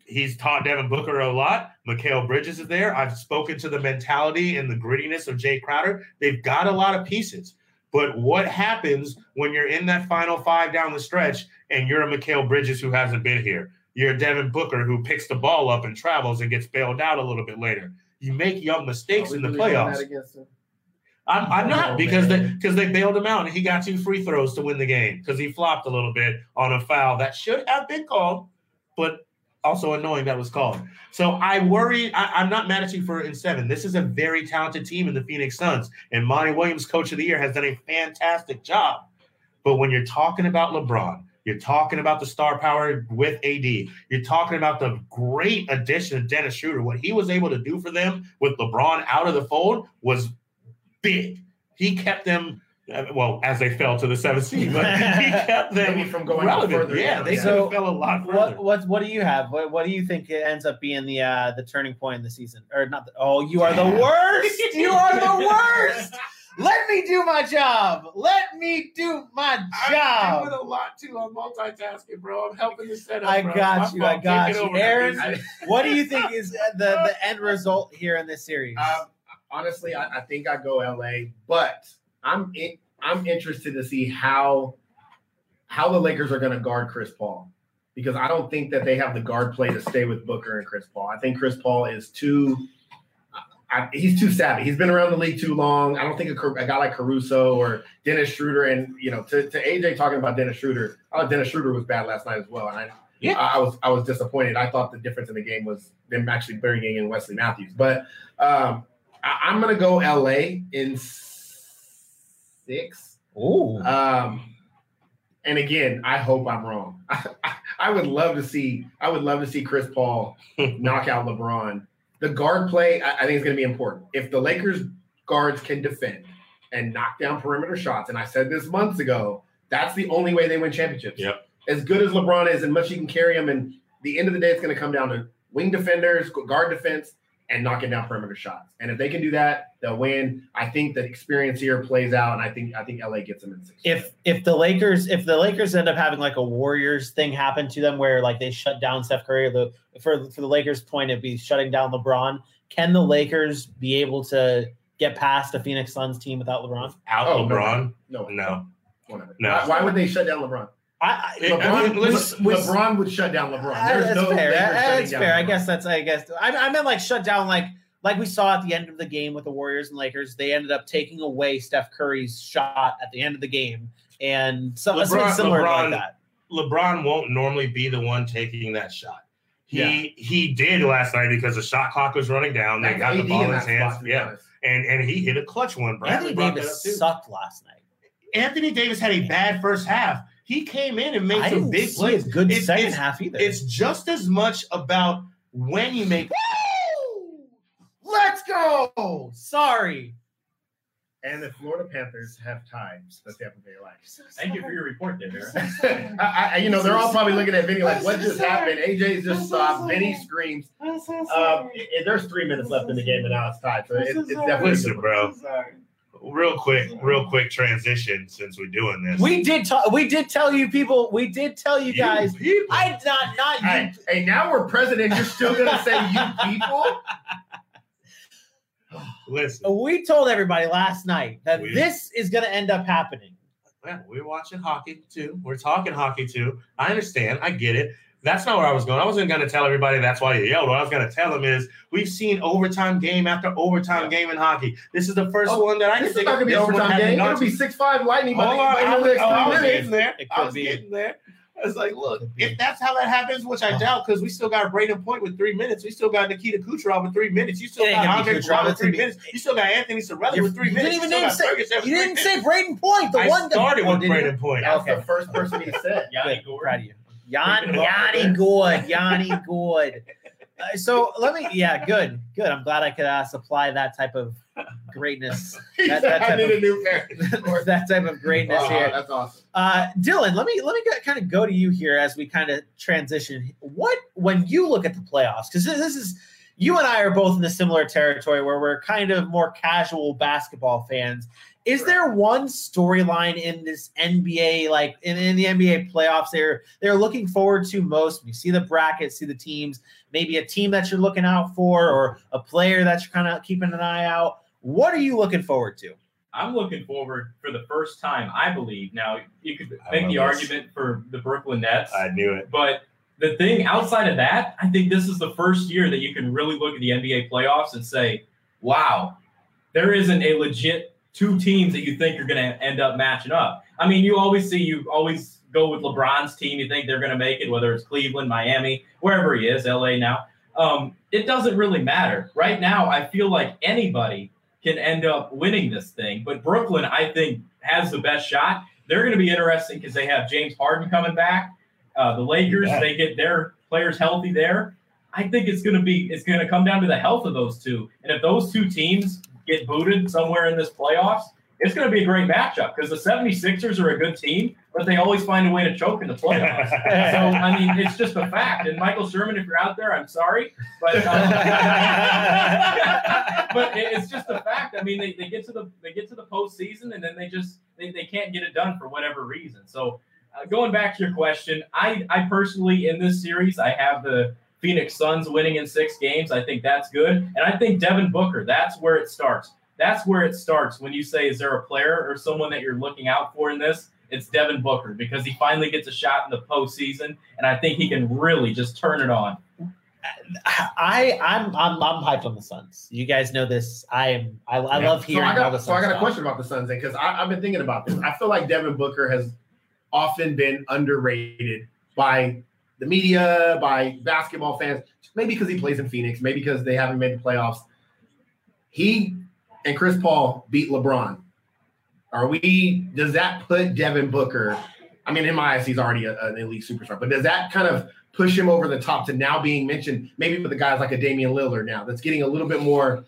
He's taught Devin Booker a lot. Mikal Bridges is there. I've spoken to the mentality and the grittiness of Jae Crowder. They've got a lot of pieces. But what happens when you're in that final five down the stretch and you're a Mikal Bridges who hasn't been here? You're a Devin Booker who picks the ball up and travels and gets bailed out a little bit later. You make young mistakes in the playoffs. that against him? I'm, I'm Oh, not because they because they bailed him out and he got two free throws to win the game because he flopped a little bit on a foul that should have been called, but also annoying that was called. So I worry. I, I'm not mad at you for it in seven. This is a very talented team in the Phoenix Suns, and Monty Williams, coach of the year, has done a fantastic job. But when you're talking about LeBron, you're talking about the star power with AD. You're talking about the great addition of Dennis Schroeder. What he was able to do for them with LeBron out of the fold was big. He kept them, uh, well, as they fell to the seventh seed, but he *laughs* kept them from going relevant. further Yeah, down, they yeah. could So, fell a lot further. What what what do you have? What what do you think it ends up being the uh the turning point in the season? Or not? The, oh, you are the *laughs* worst. You are the worst. *laughs* Let me do my job. Let me do my job. I'm doing a lot too. I'm multitasking, bro. I'm helping the setup. I got My you, I got you. Aaron, What do you think is the the *laughs* end result here in this series? Um, honestly, I, I think I go LA, but I'm in, I'm interested to see how how the Lakers are going to guard Chris Paul because I don't think that they have the guard play to stay with Booker and Chris Paul. I think Chris Paul is too. I, he's too savvy. He's been around the league too long. I don't think a, a guy like Caruso or Dennis Schroeder, and you know, to, to AJ talking about Dennis Schroeder, I thought Dennis Schroeder was bad last night as well, and I, Yeah. I, I was I was disappointed. I thought the difference in the game was them actually bringing in Wesley Matthews, but um, I, I'm gonna go LA in six. Ooh. Um, and again, I hope I'm wrong. *laughs* I, I would love to see. I would love to see Chris Paul *laughs* knock out LeBron. The guard play, I, I think, is going to be important. If the Lakers guards can defend and knock down perimeter shots, and I said this months ago, that's the only way they win championships. Yep. As good as LeBron is, and much he can carry him, and the end of the day, it's going to come down to wing defenders, guard defense, and knocking down perimeter shots. And if they can do that, they'll win. I think the experience here plays out, and I think I think LA gets them in six. if if the Lakers if the Lakers end up having like a Warriors thing happen to them where like they shut down Steph Curry, or the for for the Lakers' point it'd be shutting down LeBron. Can the Lakers be able to get past a Phoenix Suns team without LeBron? Out Oh. LeBron. no, No. whatever. No. Why, why would they shut down LeBron? I, I LeBron, I mean, LeBron would shut down LeBron. Uh, There's that's no fair. That's fair. I guess that's. I guess I, I meant like shut down like like we saw at the end of the game with the Warriors and Lakers. They ended up taking away Steph Curry's shot at the end of the game, and so, LeBron- something similar LeBron- like that. LeBron won't normally be the one taking that shot. He Yeah. he did last night because the shot clock was running down. They got the ball in his hands. spot, to be Yeah, and and he hit a clutch one. Bradley Anthony Davis sucked last night. Anthony Davis had a bad first half. He came in and made I some didn't big see plays. a good It's- second it's- half either. It's just as much about when you make. Let's go. Sorry. And the Florida Panthers have tied the Tampa Bay Lightning. Thank you for your report there, Darren. *laughs* I, I, you know, they're all probably looking at Vinny like, what just happened? AJ just stopped. Vinny screams. Um, i- i- there's three minutes left in the game, and now it's tied. So it, it's definitely. Listen, bro. Real quick, real quick transition since we're doing this. We did talk. We did tell you people. We did tell you You guys. people. I not not you. Hey, hey, now we're president. You're still gonna say you people? Listen, We told everybody last night that We- this is going to end up happening. yeah, we're watching hockey too. We're talking hockey too. I understand. I get it. That's not where I was going. I wasn't going to tell everybody that's why you yelled. What I was going to tell them is we've seen overtime game after overtime game in hockey. This is the first Oh, one that I can This is not gonna be overtime game. gone It'll to- be six five Lightning by Hold the on, by oh, I the was, next oh, I was minutes. getting there. It I could was be. getting there. I was like, look, if that's how that happens, which I Oh. doubt, because we still got Brayden Point with three minutes. We still got Nikita Kucherov with three minutes. You still It got gonna Andre Kucherov Kucherov. with three gonna minutes. You still got Anthony Cirelli with three didn't minutes. even you name still got say, Ferguson with you didn't minutes. say Brayden Point, the I one that started oh, with did? Brayden Point. That's Okay. the first person he said. Yanni Gourde. Gordon. Proud of you. Yan, Yanni Gourde. Yanni Gourde. Uh, so let me, yeah, good, good. I'm glad I could uh, supply that type of greatness, *laughs* That- that I type need of- a new parent. *laughs* that type of greatness Oh, here. That's awesome. Uh, Dylan, let me let me kind of go to you here as we kind of transition. What when you look at the playoffs? Because this, this is you and I are both in a similar territory where we're kind of more casual basketball fans. Is there one storyline in this NBA, like in, in the NBA playoffs, they're they're looking forward to most? You see the brackets, see the teams, maybe a team that you're looking out for, or a player that you're kind of keeping an eye out. What are you looking forward to? I'm looking forward for the first time, I believe. Now, you could make the this. argument for the Brooklyn Nets, I knew it. but the thing outside of that, I think this is the first year that you can really look at the NBA playoffs and say, wow, there isn't a legit two teams that you think are going to end up matching up. I mean, you always see, you always go with LeBron's team. You think they're going to make it, whether it's Cleveland, Miami, wherever he is, LA now. Um, it doesn't really matter. Right now, I feel like anybody can end up winning this thing, but Brooklyn, I think, has the best shot. They're going to be interesting because they have James Harden coming back. Uh, the Lakers, Yeah. they get their players healthy there. I think it's going to be it's going to come down to the health of those two. And if those two teams get booted somewhere in this playoffs, it's going to be a great matchup because the 76ers are a good team, but they always find a way to choke in the playoffs. *laughs* so I mean, it's just a fact. And Michael Sherman, if you're out there, I'm sorry, but um, *laughs* but it's just a fact. I mean, they, they get to the they get to the postseason and then they just they, they can't get it done for whatever reason. So uh, going back to your question, I I personally in this series I have the Phoenix Suns winning in six games. I think that's good, and I think Devin Booker. That's where it starts. That's where it starts when you say, is there a player or someone that you're looking out for in this? It's Devin Booker because he finally gets a shot in the postseason, and I think he can really just turn it on. I I'm I'm I'm hyped on the Suns. You guys know this. I am. I, I Yeah. love So hearing I how got, the so I got a question about the Suns because I've been thinking about this. I feel like Devin Booker has often been underrated by the media, by basketball fans. Maybe because he plays in Phoenix, maybe because they haven't made the playoffs. He and Chris Paul beat LeBron. Are we? Does that put Devin Booker? I mean, in my eyes, he's already a- an elite superstar. But does that kind of push him over the top to now being mentioned, maybe with the guys like a Damian Lillard now, that's getting a little bit more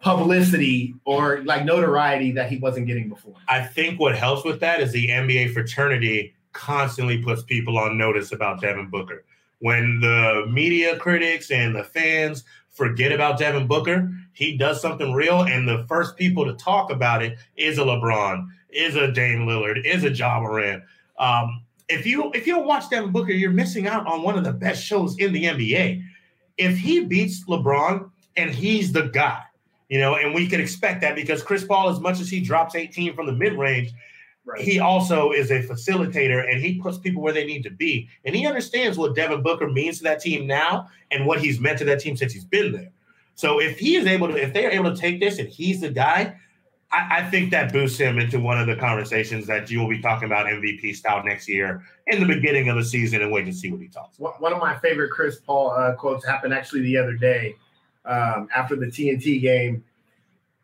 publicity or like notoriety that he wasn't getting before? I think what helps with that is the NBA fraternity constantly puts people on notice about Devin Booker. When the media critics and the fans forget about Devin Booker, he does something real, and the first people to talk about it is a LeBron, is a Dame Lillard, is a Ja Morant. Um, if you if you don't watch Devin Booker, you're missing out on one of the best shows in the NBA. If he beats LeBron and he's the guy, you know, and we can expect that because Chris Paul, as much as he drops 18 from the mid range, he also is a facilitator and he puts people where they need to be. And he understands what Devin Booker means to that team now and what he's meant to that team since he's been there. So if he is able to, if they're able to take this and he's the guy, I, I think that boosts him into one of the conversations that you will be talking about MVP style next year in the beginning of the season and wait to see what he talks. One one of my favorite Chris Paul uh, quotes happened actually the other day um, after the TNT game.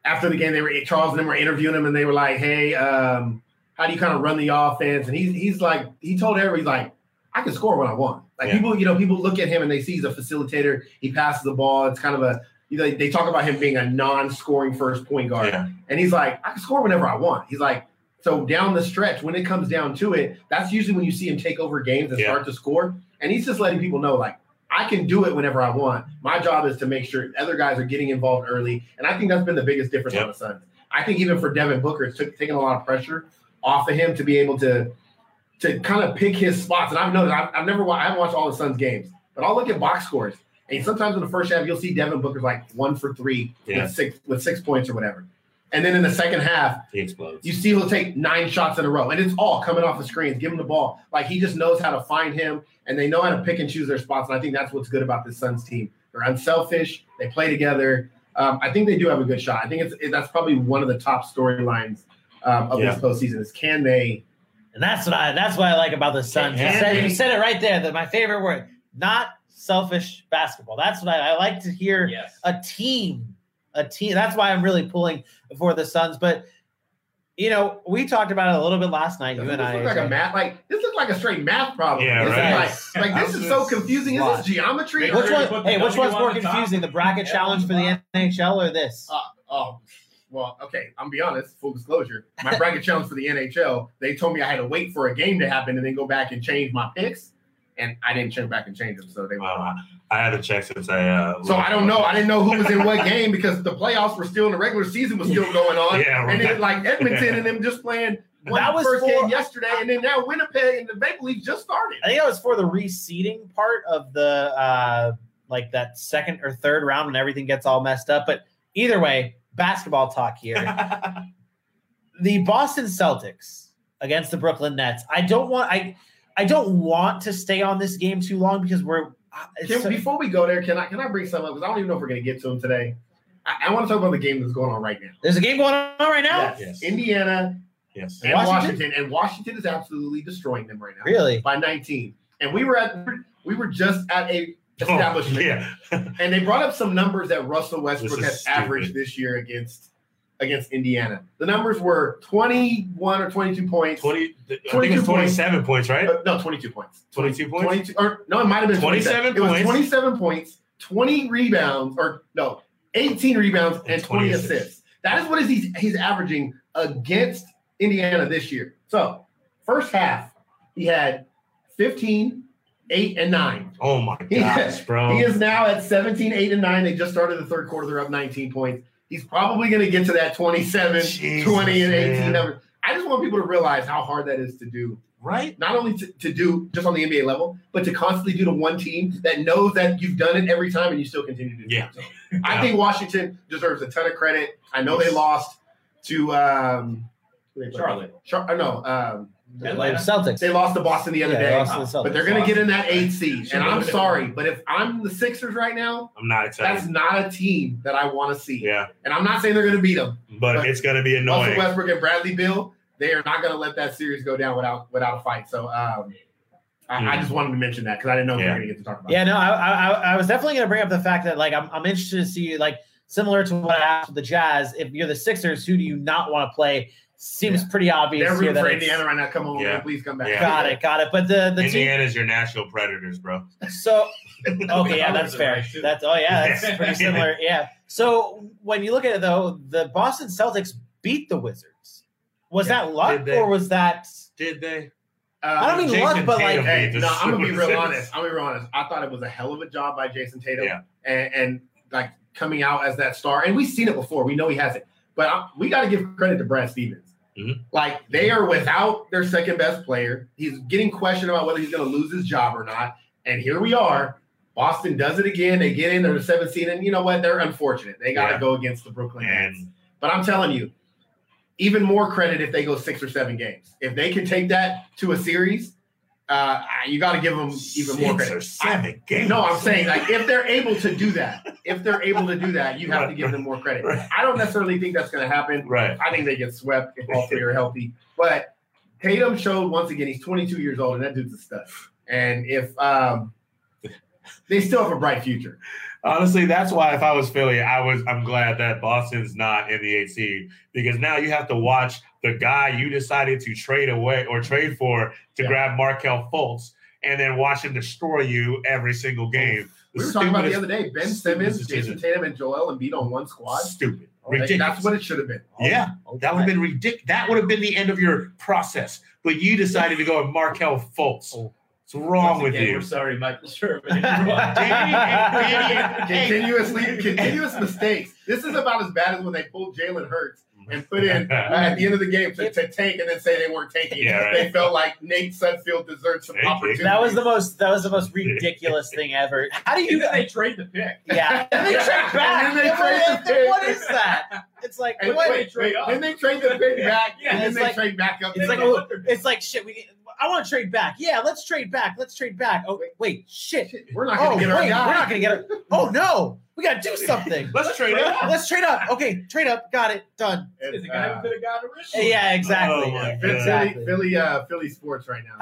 After the game, they were Charles and them were interviewing him, and they were like, "Hey, um, how do you kind of run the offense?" And he's he's like, he told everybody, he's like, "I can score when I want." Like Yeah. people, you know, people look at him and they see he's a facilitator. He passes the ball. It's kind of a you know, they talk about him being a non-scoring first point guard. Yeah. And he's like, I can score whenever I want. He's like, so down the stretch, when it comes down to it, that's usually when you see him take over games and Yeah. start to score. And he's just letting people know, like, I can do it whenever I want. My job is to make sure other guys are getting involved early. And I think that's been the biggest difference Yep. on the Suns. I think even for Devin Booker, it's took, taken a lot of pressure off of him to be able to to kind of pick his spots. And I've noticed, I've, I've never, I haven't watched all the Suns games, but I'll look at box scores. And sometimes in the first half, you'll see Devin Booker's like one for three Yeah. with six with six points or whatever. And then in the second half, He explodes. you see he'll take nine shots in a row, and it's all coming off the screens. Give him the ball. Like he just knows how to find him, and they know how to pick and choose their spots. And I think that's what's good about this Suns team. They're unselfish. They play together. Um, I think they do have a good shot. I think it's it, that's probably one of the top storylines um, of Yeah. this postseason. Is can they? And that's what I that's what I like about the Suns. You said, you said it right there. That my favorite word, not selfish basketball. That's what I, I like to hear. Yes. A team, a team. That's why I'm really pulling for the Suns. But you know, we talked about it a little bit last night. You Doesn't and this I. look like a math? Like this looks like a straight math problem. Yeah, This is right. Like, like this is so confusing. Is this geometry? Make Which one? Hey, which one's more the top. confusing, the bracket Yeah, challenge for the the NHL or this? Uh, oh, well, okay. I'm be honest. Full disclosure. My bracket *laughs* challenge for the NHL. They told me I had to wait for a game to happen and then go back and change my picks, and I didn't check back and change them. So they were. Wow. I had to check since I. Uh, So I don't know. I didn't know who was in what *laughs* game because the playoffs were still in the regular season was still going on. Yeah, And then like Edmonton and them just playing one That was first for- game yesterday, and then now Winnipeg and the Maple Leafs just started. I think that was for the reseeding part of the uh like that second or third round when everything gets all messed up. But either way, basketball talk here. *laughs* the Boston Celtics against the Brooklyn Nets. I don't want I I don't want to stay on this game too long because we're it's Can, so- before we go there, can I can I bring something up? Because I don't even know if we're going to get to them today. I, I want to talk about the game that's going on right now. there's a game going on right now. Yes. Yes. Indiana yes. and Washington? Washington? and Washington is absolutely destroying them right now Really? by 19. And we were at we were just at a *laughs* oh, establishment, Oh, yeah. and they brought up some numbers that Russell Westbrook This has stupid. averaged this year against against Indiana. The numbers were 21 or 22 points. 20, I think 22 it's 27 points, right? Uh, no, 22 points. 22 points? 22 or no, it might have been 27 27. It was 27 points, 20 rebounds, or no, 18 rebounds and, And 20 20 assists. assists. That is what is he's he's averaging against Indiana this year. So first half, he had 15, 8, and 9. Oh my He- gosh, bro. He is now at 17, 8, and 9. They just started the third quarter. They're up 19 points. He's probably going to get to that 27, Jesus, 20, and 18 man. number. I just want people to realize how hard that is to do right? not only to, to do just on the NBA level, but to constantly do to one team that knows that you've done it every time and you still continue to do Yeah. it. So I think Washington deserves a ton of credit. I know they lost to um, who they played? Charlotte. Char- uh, no, um, Like Celtics. They lost to Boston the other Yeah, day, to the but they're going to get in that eight seed. And I'm sorry, but if I'm the Sixers right now, I'm not excited. that's not a team that I want to see. Yeah, And I'm not saying they're going to beat them. but, But it's gonna be Russell annoying. Westbrook and Bradley Beal, they are not going to let that series go down without without a fight. So um, I, I Hmm. just wanted to mention that because I didn't know if we were going to get to talk about. Yeah, no, I, I, I was definitely going to bring up the fact that like I'm, I'm interested to see like similar to what I asked with the Jazz. If you're the Sixers, who do you not want to play? Seems Yeah. pretty obvious They're rooting for Indiana right now. Come on, Yeah. man, please come back. Yeah. Got it, got it. But the the team. Indiana's your national predators, bro. So *laughs* okay, yeah, that's fair. That's oh yeah, that's *laughs* pretty similar. Yeah. So when you look at it though, the Boston Celtics beat the Wizards. Was Yeah. that luck or was that? Did they? Uh, I don't mean Jason luck, but like Hey, no, I'm gonna be real Sixers. honest. I'm gonna be real honest. I thought it was a hell of a job by Jayson Tatum, Yeah. and, and like coming out as that star. And we've seen it before. We know he has it, but I, we got to give credit to Brad Stevens. Mhm. Like they are without their second best player. He's getting questioned about whether he's going to lose his job or not. And here we are. Boston does it again. They get in. They're the seventh seed, and you know what? They're unfortunate. They got to Yeah. go against the Brooklyn Nets. And But I'm telling you, even more credit if they go six or seven games. If they can take that to a series, uh, you got to give them even more credit. or seven games. No, I'm saying like if they're able to do that, if they're able to do that, you have to give them more credit. Right. I don't necessarily think that's going to happen. Right. I think they get swept if all three are healthy. But Tatum showed once again he's 22 years old and that dude's a stud. And if um, they still have a bright future. Honestly, that's why if I was Philly, I was I'm glad that Boston's not in the eight seed because now you have to watch the guy you decided to trade away or trade for to Yeah. grab Markelle Fultz and then watch him destroy you every single game. We were talking about the other day Ben Simmons, decision. Jayson Tatum, and Joel Embiid on one squad. Stupid. Ridiculous. That's what it should have been. Yeah, that would have been ridiculous. That would have been the end of your process. But you decided to go with Markelle Fultz. Oh. What's wrong Once with again, you? We're sorry, Michael Sherman. *laughs* *laughs* continuously continuous mistakes. This is about as bad as when they pulled Jalen Hurts and put in uh, at the end of the game to, to tank and then say they weren't tanking. Yeah, right. They felt like Nate Sudfeld deserved some opportunity. That was the most. That was the most ridiculous thing ever. How do you? You know, they trade the pick. Yeah, and they trade back. And then they Yeah, trade what- the pick. what is that? It's like and what? wait, trade wait, up. then they trade the pick back, Yeah, and then they like- trade back up. It's Then like oh, it's like shit. We need, I want to trade back. Yeah, let's trade back. Let's trade back. Oh wait, shit. Shit, we're not Oh going to wait, get our we're not gonna get it. Oh no, we gotta do something. Let's trade it. Let's trade up. Okay, trade up. Got it. Done. And, It's the guy uh, who could have got originally. Yeah, exactly. Oh, my Philly, exactly. Philly, uh, Philly sports right now.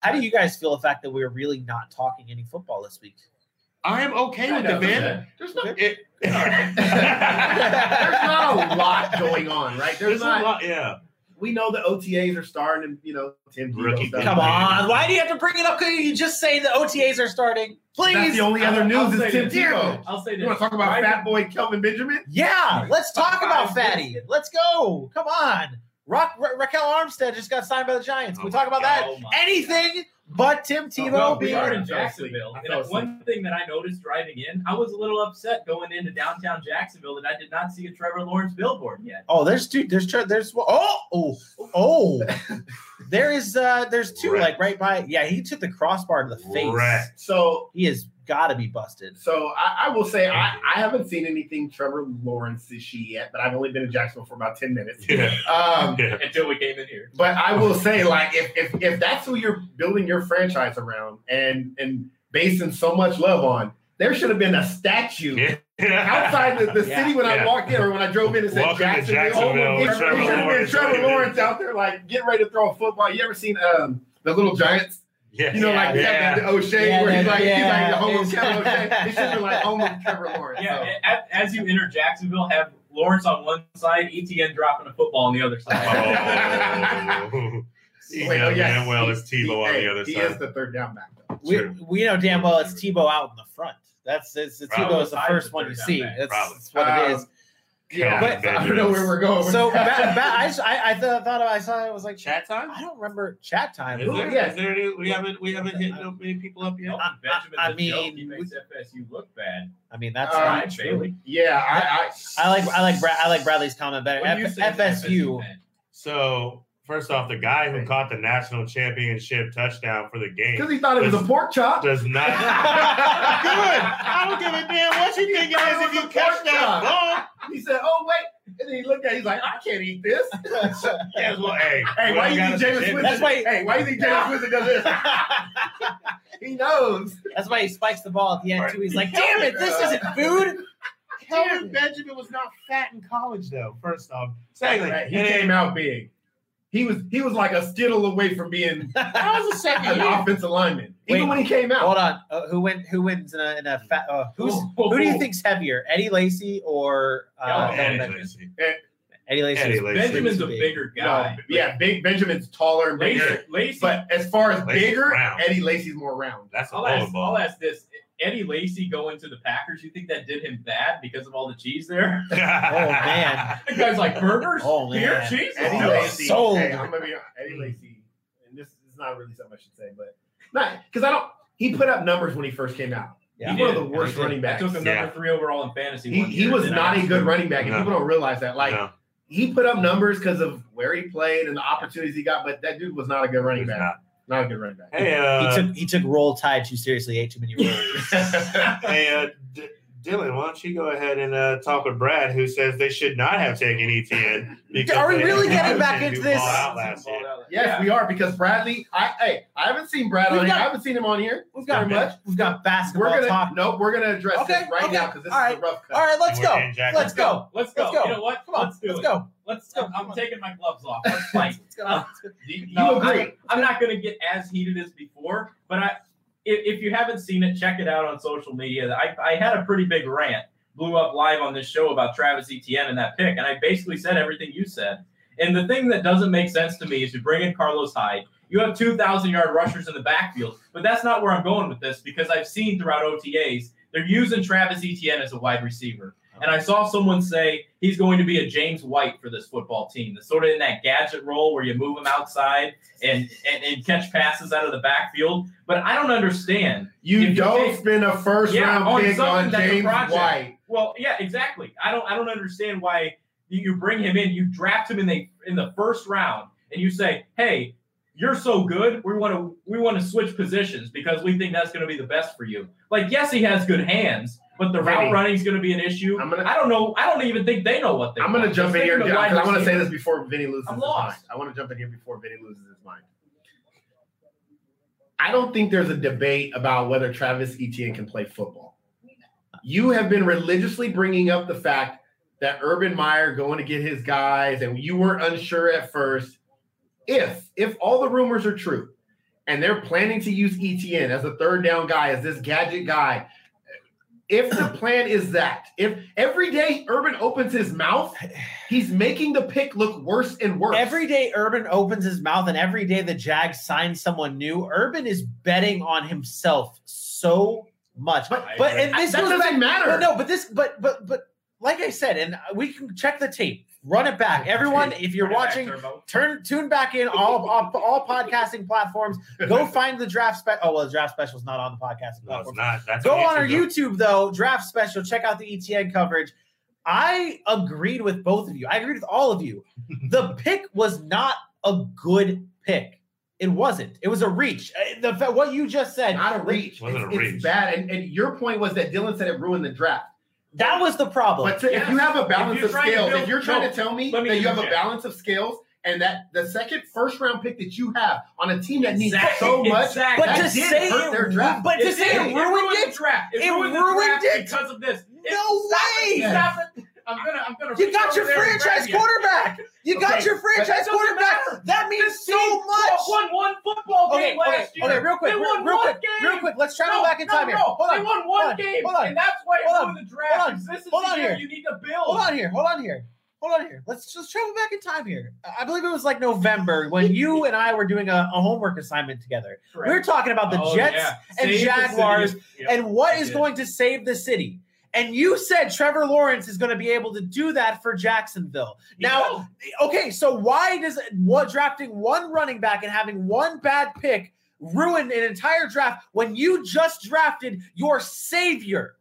How do you guys feel the fact that we're really not talking any football this week? I am okay with Yeah, the man. There's not, It, *laughs* there's not a lot going on, right? There's, There's a not. lot, yeah. We know the OTAs are starting, and you know Tim Rookie stuff. Come on, why do you have to bring it up? Couldn't you just say the OTAs are starting? Please. That's the only other I'll- news I'll is say Tim this. Tebow. I'll say this. You want to talk about Right- Fat Boy Kelvin Benjamin? Yeah, let's talk about Five Fatty. Let's go. Come on. Rock Ra- Ryquell Armstead just got signed by the Giants. Can we Oh talk about oh my that? Oh my Anything but Tim Tebow No, we being. are in I. Jacksonville. And one thing that I noticed driving in, I was a little upset going into downtown Jacksonville that I did not see a Trevor Lawrence billboard yet. Oh, there's two. There's tre- there's oh oh oh. *laughs* there is uh there's two Right. like right by. Yeah, he took the crossbar to the face. Right. So, He has got to be busted. so I, I will say I, I haven't seen anything Trevor Lawrence this yet, but I've only been in Jacksonville for about ten minutes. *laughs* Yeah. Um, Yeah. Until we came in here. But I will say, like, if if if that's who you're building your franchise around and and basing so much love on, there should have been a statue Yeah. outside the, the *laughs* Yeah. city when I walked in or when I drove in and said Welcome to Jacksonville. Jacksonville, It, it Trevor should have been Lawrence. Trevor Lawrence out there, like, getting ready to throw a football. You ever seen um the Little Giants? Yeah. You know, like yeah. the, the O'Shea, Yeah, where he's like, yeah, he's like the home of Kevin O'Shea. It should have been like home of Trevor Lawrence. Yeah, So- a- as you enter Jacksonville, have Lawrence on one side, ETN dropping a football on the other side. Oh. You *laughs* Wait, know oh, yeah, damn well it's Tebow he- on the other He side. is the third down back. though. We, True. we know damn well it's Tebow out in the front. That's it's, it's Probably. Tebow is the first one you see. back. That's, that's what it Um, is. Yeah, but I don't know where we're going. So that. ba- ba- I, just, I I thought, thought I saw it was like Chat time? I don't remember chat time. Is there, Yeah. is there any, we haven't we haven't hit no many people up yet. No, I- Benjamin I the joke, he mean, makes FSU look bad. I mean that's Um, not Right, true. Bailey. yeah, I, I I like I like Brad I like Bradley's comment better. What do you F- say to FSU. So First off, the guy who caught the national championship touchdown for the game Because he thought it was a pork chop. does not. *laughs* Good. I don't give a damn what you think it is if you catch that ball. He said, "Oh wait," and then he looked at. it, He's like, "I can't eat this." *laughs* Guess what? Hey, Hey, why you gotta think James say- Winston? That's why- Hey, why you think Jameis Winston does this? *laughs* he knows. That's why he spikes the ball at the end too. He's like, "Damn it, this isn't food." Kelvin Benjamin was not fat in college, though. First off, secondly, Right, He and then- came out big. He was he was like a skittle away from being *laughs* That was the second an year. offensive lineman. Even when he came out. Hold on, uh, who win? Who wins in a, in a fat? Uh, who's who do you think's heavier, Eddie Lacy or uh, Calvin Eddie Benjamin? Lacy. Eddie Lacy. Eddie is Lacy. Benjamin's a big. bigger No, guy. yeah, big Benjamin's taller and Lacy, bigger. Lacy But as far as Lacy's bigger, round. Eddie Lacy's more round. That's a I'll bowling ask, ball. I'll ask this. Eddie Lacy going to the Packers, you think that did him bad because of all the cheese there? *laughs* Oh man, *laughs* The guy's like burgers, Oh, beer, man. cheese. Eddie Oh, Lacy. sold. Hey, I'm gonna be Eddie Lacy, and this is not really something I should say, but not because I don't. He put up numbers when he first came out. Yeah. He's He one of the worst He did. running I backs. took him Yeah. number three overall in fantasy. He, he was not a good running back, and No. people don't realize that. Like No, he put up numbers because of where he played and the opportunities he got, but that dude was not a good running he's back. not. Not a good running back. Hey, uh, he took he took roll tide too seriously. Ate too many rolls. *laughs* hey, uh, D- Dylan, why don't you go ahead and uh, talk with Brad, who says they should not have taken ETN? because Are we really getting back into this? ball out last year. Yes, we are because Bradley. I hey, I haven't seen Brad We've on here. I haven't seen him on here. We've got Very much. we've got basketball We're gonna talk. nope. We're gonna address Okay, this right okay, now because this all is right, a rough cut. All right, let's go. Let's go. Let's go. Let's go. You know what? Come on, let's do let's it. go. Let's. go. I'm taking my gloves off. Let's *laughs* fight. Uh, You No, agree? I'm, I'm not going to get as heated as before, but I, if, if you haven't seen it, check it out on social media. I, I had a pretty big rant, blew up live on this show about Travis Etienne and that pick, and I basically said everything you said. And the thing that doesn't make sense to me is you bring in Carlos Hyde. You have 2,000 yard rushers in the backfield, but that's not where I'm going with this because I've seen throughout OTAs they're using Travis Etienne as a wide receiver. And I saw someone say he's going to be a James White for this football team. The sort of in that gadget role where you move him outside and, and, and catch passes out of the backfield. But I don't understand. You If don't take- spend a first Yeah, round on pick on James project. White. Well, yeah, exactly. I don't I don't understand why you, you bring him in, you draft him in the in the first round, and you say, "Hey, you're so good. We want to we want to switch positions because we think that's going to be the best for you." Like, yes, he has good hands, but the route running is going to be an issue. I'm gonna- I don't know. I don't even think they know what they. I'm going to jump in here because I want to say this before Vinny loses I'm his lost. mind. I want to jump in here before Vinny loses his mind. I don't think there's a debate about whether Travis Etienne can play football. You have been religiously bringing up the fact that Urban Meyer going to get his guys, and you weren't unsure at first. If if all the rumors are true, and they're planning to use Etienne as a third down guy, as this gadget guy, if the *clears throat* plan is that, if every day Urban opens his mouth, he's making the pick look worse and worse. Every day Urban opens his mouth and every day the Jags sign someone new, Urban is betting on himself so much. But- but and this that doesn't back, matter. But no, but this but but but like I said, and we can check the tape, run it back. Everyone, if you're Bring it back, watching, turn tune back in all all, all podcasting platforms. Go *laughs* find the draft spec. Oh well, the draft special is not on the podcasting No, it's platform. not. That's Go on on our. YouTube though, draft special. Check out the ETN coverage. I agreed with both of you. I agreed with all of you. *laughs* The pick was not a good pick. It wasn't. It was a reach. Uh, The fa- what you just said. not a reach. Wasn't it's, a it's reach. bad. And, and your point was that Dylan said it ruined the draft. That was the problem. But to- if you have a balance of scales, build- if you're trying no, to tell me me that you have a balance of scales and that the second first round pick that you have on a team that needs Exactly, so much, exactly. but to did say hurt it, their draft. but to It say did. it ruined the it. draft. It, It ruined, ruined the draft it. because of this. No it, way. Stop it. I'm gonna. I'm gonna. You got your franchise quarterback. You got Okay, your franchise quarterback. matter. That means This so much. Won one football game okay, last year. okay, real quick, real, won real one quick, game. real quick. Let's travel No, back in no, time here. no. Hold on. They won hold one on, game, hold on, and that's why hold on, the draft. hold on, This is hold on here. you need to build. Hold on here. Hold on here. Hold on here. Let's just travel back in time here. I believe it was like November when you and I were doing a, a homework assignment together. We were talking about the Oh, Jets yeah. and Save the city. Jaguars Yep. and what is going to save the city. And you said Trevor Lawrence is going to be able to do that for Jacksonville. Now, okay, so why does what drafting one running back and having one bad pick ruin an entire draft when you just drafted your savior?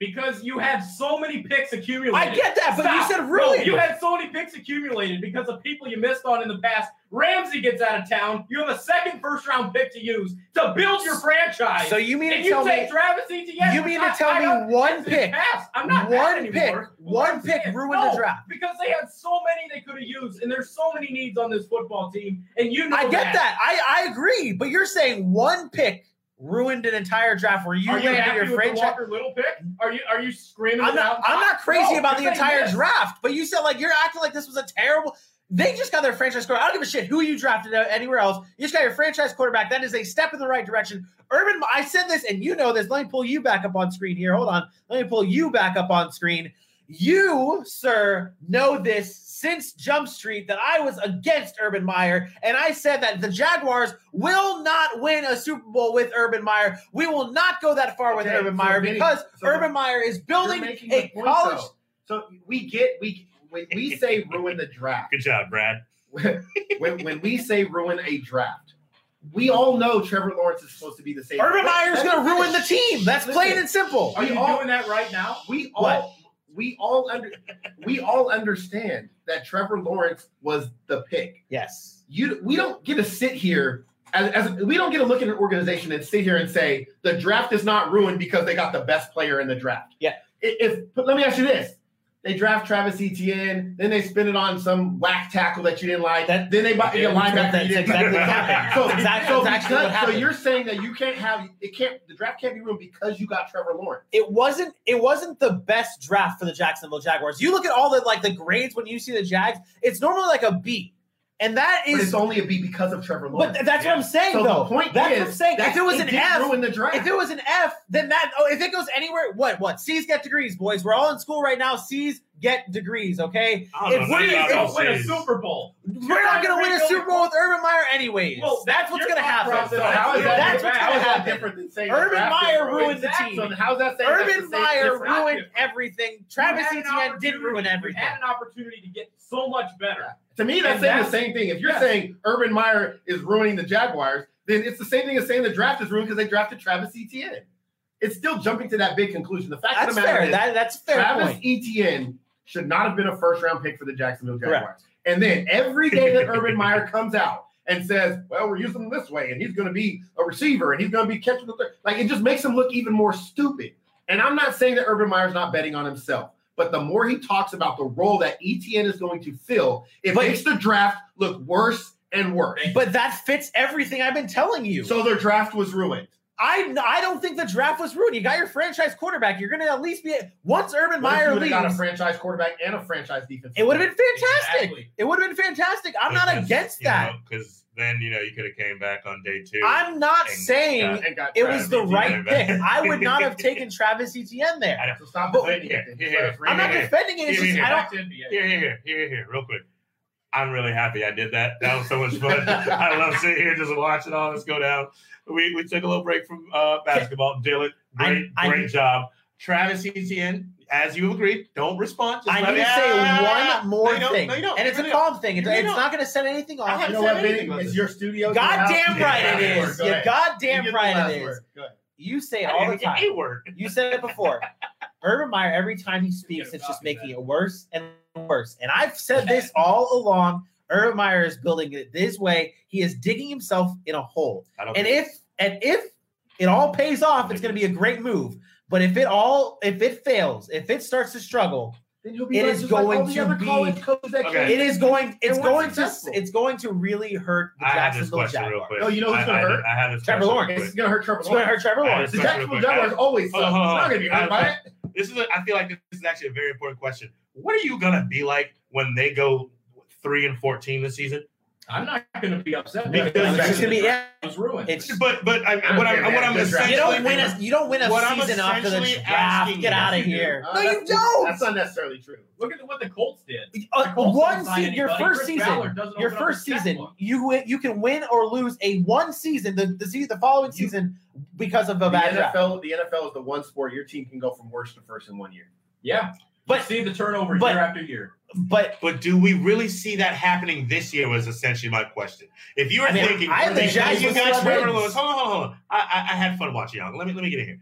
because you had so many picks accumulated. I get that, but you Stop. said No, you had so many picks accumulated because of people you missed on in the past. Ramsey gets out of town. You have a second first round pick to use to build your franchise. So you mean and to tell me Travis Etienne. you mean to tell I me one pick- past. I'm not one pick- one pick ruined the draft. because they had so many they could have used, and there's so many needs on this football team, and you know I get that. I, I agree, but you're saying one pick ruined an entire draft where you Are you happy your with the franchise. Walker Little pick? Are you are you screaming? I'm not. I'm not crazy No, about the entire draft, but you said like you're acting like this was a terrible. They just got their franchise quarterback. I don't give a shit who you drafted uh, anywhere else. You just got your franchise quarterback. That is a step in the right direction. Urban, I said this, and you know this. Let me pull you back up on screen here. Hold on. Let me pull you back up on screen. You, sir, know this since Jump Street that I was against Urban Meyer, and I said that the Jaguars will not win a Super Bowl with Urban Meyer. We will not go that far with Urban so Meyer because so Urban Meyer is building a college. though. So we get we when we say ruin the draft. Good job, Brad. when when we say ruin a draft, we all know Trevor Lawrence is supposed to be the same. Urban Let- Meyer's going to ruin the team. That's Listen. plain and simple. Are you all- doing that right now? We all What? we all under we all understand that Trevor Lawrence was the pick. Yes. You we don't get to sit here as, as we don't get to look at an organization and sit here and say the draft is not ruined because they got the best player in the draft. Yeah. I- If, let me ask you this. They draft Travis Etienne, then they spin it on some whack tackle that you didn't like. That- then they buy Yeah, a linebacker. That's you exactly what happened. So, exactly, so, exactly because- so you're saying that you can't have it can't the draft can't be ruined because you got Trevor Lawrence. it wasn't it wasn't the best draft for the Jacksonville Jaguars. You look at all the like the grades when you see the Jags, it's normally like a B. And that is but it's only a B because of Trevor Lawrence. but that's what I'm saying so though. the point that's is what I'm saying. that If it was an F, ruin the draft. if it was an F, then that oh, if it goes anywhere, what what C's get degrees, boys. We're all in school right now. C's get degrees, okay? I don't If know we- nothing if about Don't win a Super Bowl. We're not going to win a Super Bowl with Urban Meyer anyways. Well, that's what's going to happen. process- so how is that, That's what's going to happen. different than saying the Urban Meyer ruined? ruined the team. So how's that saying that's Urban Meyer ruined everything. Travis You had an Etienne didn't ruin you everything. had an opportunity to get so much better. To me, that's And saying the same thing. If you're yes. saying Urban Meyer is ruining the Jaguars, then it's the same thing as saying the draft is ruined because they drafted Travis Etienne. It's still jumping to that big conclusion. The fact That's of the matter fair. is, That, that's fair Travis point. Etienne should not have been a first round pick for the Jacksonville Jaguars. Correct. And then every day that *laughs* Urban Meyer comes out and says, "Well, we're using him this way, and he's going to be a receiver, and he's going to be catching the third," like it just makes him look even more stupid. And I'm not saying that Urban Meyer's not betting on himself, but the more he talks about the role that ETN is going to fill, it But- makes the draft look worse and worse. But that fits everything I've been telling you. So their draft was ruined. I I don't think the draft was ruined. You got your franchise quarterback. You're going to at least be once Urban What if Meyer you would've got a franchise quarterback and a franchise defense. It would have been fantastic. Exactly. It would have been fantastic. I'm not against that. because then you know you could have came back on day two. I'm not And saying got- And got it was the right back. pick. I would not have *laughs* taken Travis Etienne there. I know. So stop But- defending Yeah, it. then. yeah, yeah. I'm not it. defending it. It's Here, just here, I don't. to NBA. Here, here, here, here, here, real quick. I'm really happy I did that. That was so much fun. *laughs* I love sitting here just watching all this go down. We, we took a little break from uh, basketball. Dylan, great, I- I- great job. Travis Etienne, as you agreed, don't respond. I need to say Ah, one more no, thing, No, don't. and it's a calm thing. It's, it's don't. going to set anything off. You know what, Vinny? It's your studio. Goddamn right it is. You You goddamn right it is. word. Go ahead. You say it all the time. A word. *laughs* You said it before. Urban Meyer, every time he speaks, it's just making it worse and worse. And I've said *laughs* this all along. Urban Meyer is building it this way. He is digging himself in a hole. And if and if it all pays off, it's going to be a great move. But if it all if it fails, if it starts to struggle, Then you'll be It like- is just like going to be- college coaches that Okay. it is going it's weren't going to it's going to really hurt the I have this Jacksonville question real Jaguars. quick. No, you know who's gonna hurt? I have this Trevor question Lawrence. real It's going to hurt Trevor Lawrence. It's going to hurt Trevor I Lawrence. The Jacksonville. Jaguars always suck. Hold on, hold on, It's not going to be hold hurt by it. This is, a, I feel like this is actually a very important question. What are you gonna be like when they go three and fourteen this season? I'm not going to be upset because It's just gonna be yeah, it was ruined. it's But but I, don't what care, I'm what man. I'm Good draft. you don't win a you don't win a What I'm season after the essentially draft. Get out of here. Uh, No, you that's- don't. That's not necessarily true. Look at what the Colts did. Uh, The Colts one didn't season, your first Chris season, your first season, you win- you can win or lose a one season the the, season, the following You- season because of a The bad draft. NFL, the NFL is the one sport your team can go from worst to first in one year. Yeah, But- but see the turnover but- year after year. But But do we really see that happening this year? Was essentially my question. If you were I mean, thinking, I have the because Jags you with got six Trevor wins. Lawrence, hold on, hold on, hold on. I, I, I had fun watching y'all. Let me let me get in here.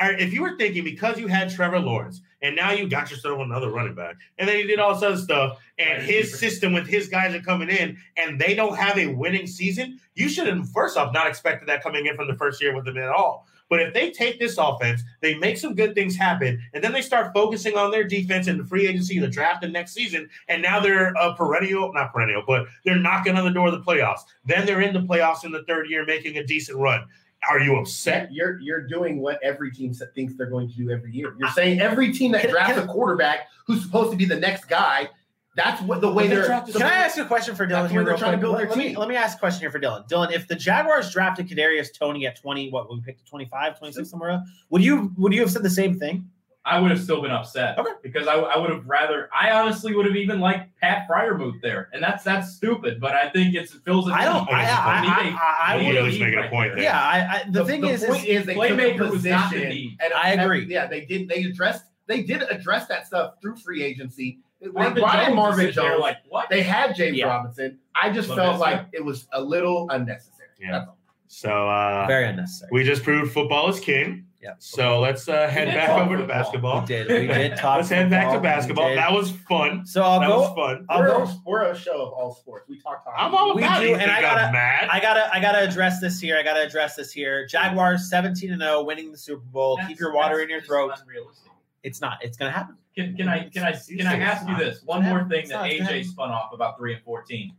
all right, if you were thinking because you had Trevor Lawrence and now you got yourself another running back, and then you did all this other stuff, and Right, his system with his guys are coming in, and they don't have a winning season, you should have first off not expected that coming in from the first year with them at all. But if they take this offense, they make some good things happen, and then they start focusing on their defense and the free agency, the draft, and next season, and now they're a perennial, not perennial, but they're knocking on the door of the playoffs. Then they're in the playoffs in the third year, making a decent run. Are you upset? You're you're doing what every team thinks they're going to do every year. You're saying every team that drafts a quarterback who's supposed to be the next guy, that's what the way But they they're. drafted so Can I ask you a question for Dylan here? they're real trying to quick? build let, their let me, team. let me ask a question here for Dylan. Dylan, if the Jaguars drafted Kadarius Toney at 20, what would we picked at 25, 26 somewhere, else, would you would you have said the same thing? I would have still been upset. Okay. Because I, I would have rather I honestly would have even liked Pat Freiermuth there. And that's that's stupid, but I think it's it fills a I don't. need. I, I, I, I, I Need would. a Neil's need a point there. there. Yeah, I, I, the, thing is, point is is, they took a Playmaker was not the position need. and- I and- agree. yeah, they did. They addressed. They did address that stuff through free agency. They Marvin brought in Jones Marvin is there Jones. like what? they had James Yeah. Robinson. I just Laviska. felt like it was a little unnecessary. Yeah. That's all. So uh, very unnecessary. we just proved football is king. Yeah. So let's uh, head back talk over to basketball. we did. We did talk. *laughs* Let's head back to basketball. That was fun. So I'll that go. was fun. I'll we're, go. a, we're a show of all sports. We talk. hockey. I'm all We about do, it. You and I gotta- mad. I gotta, I gotta address this here. I gotta address this here. Jaguars 17 and 0, winning the Super Bowl. That's- Keep your water in your throat. unrealistic. It's not. It's gonna happen. Can, can I can I You can I ask you this? One more thing that not- it's not- AJ spun off about three and fourteen.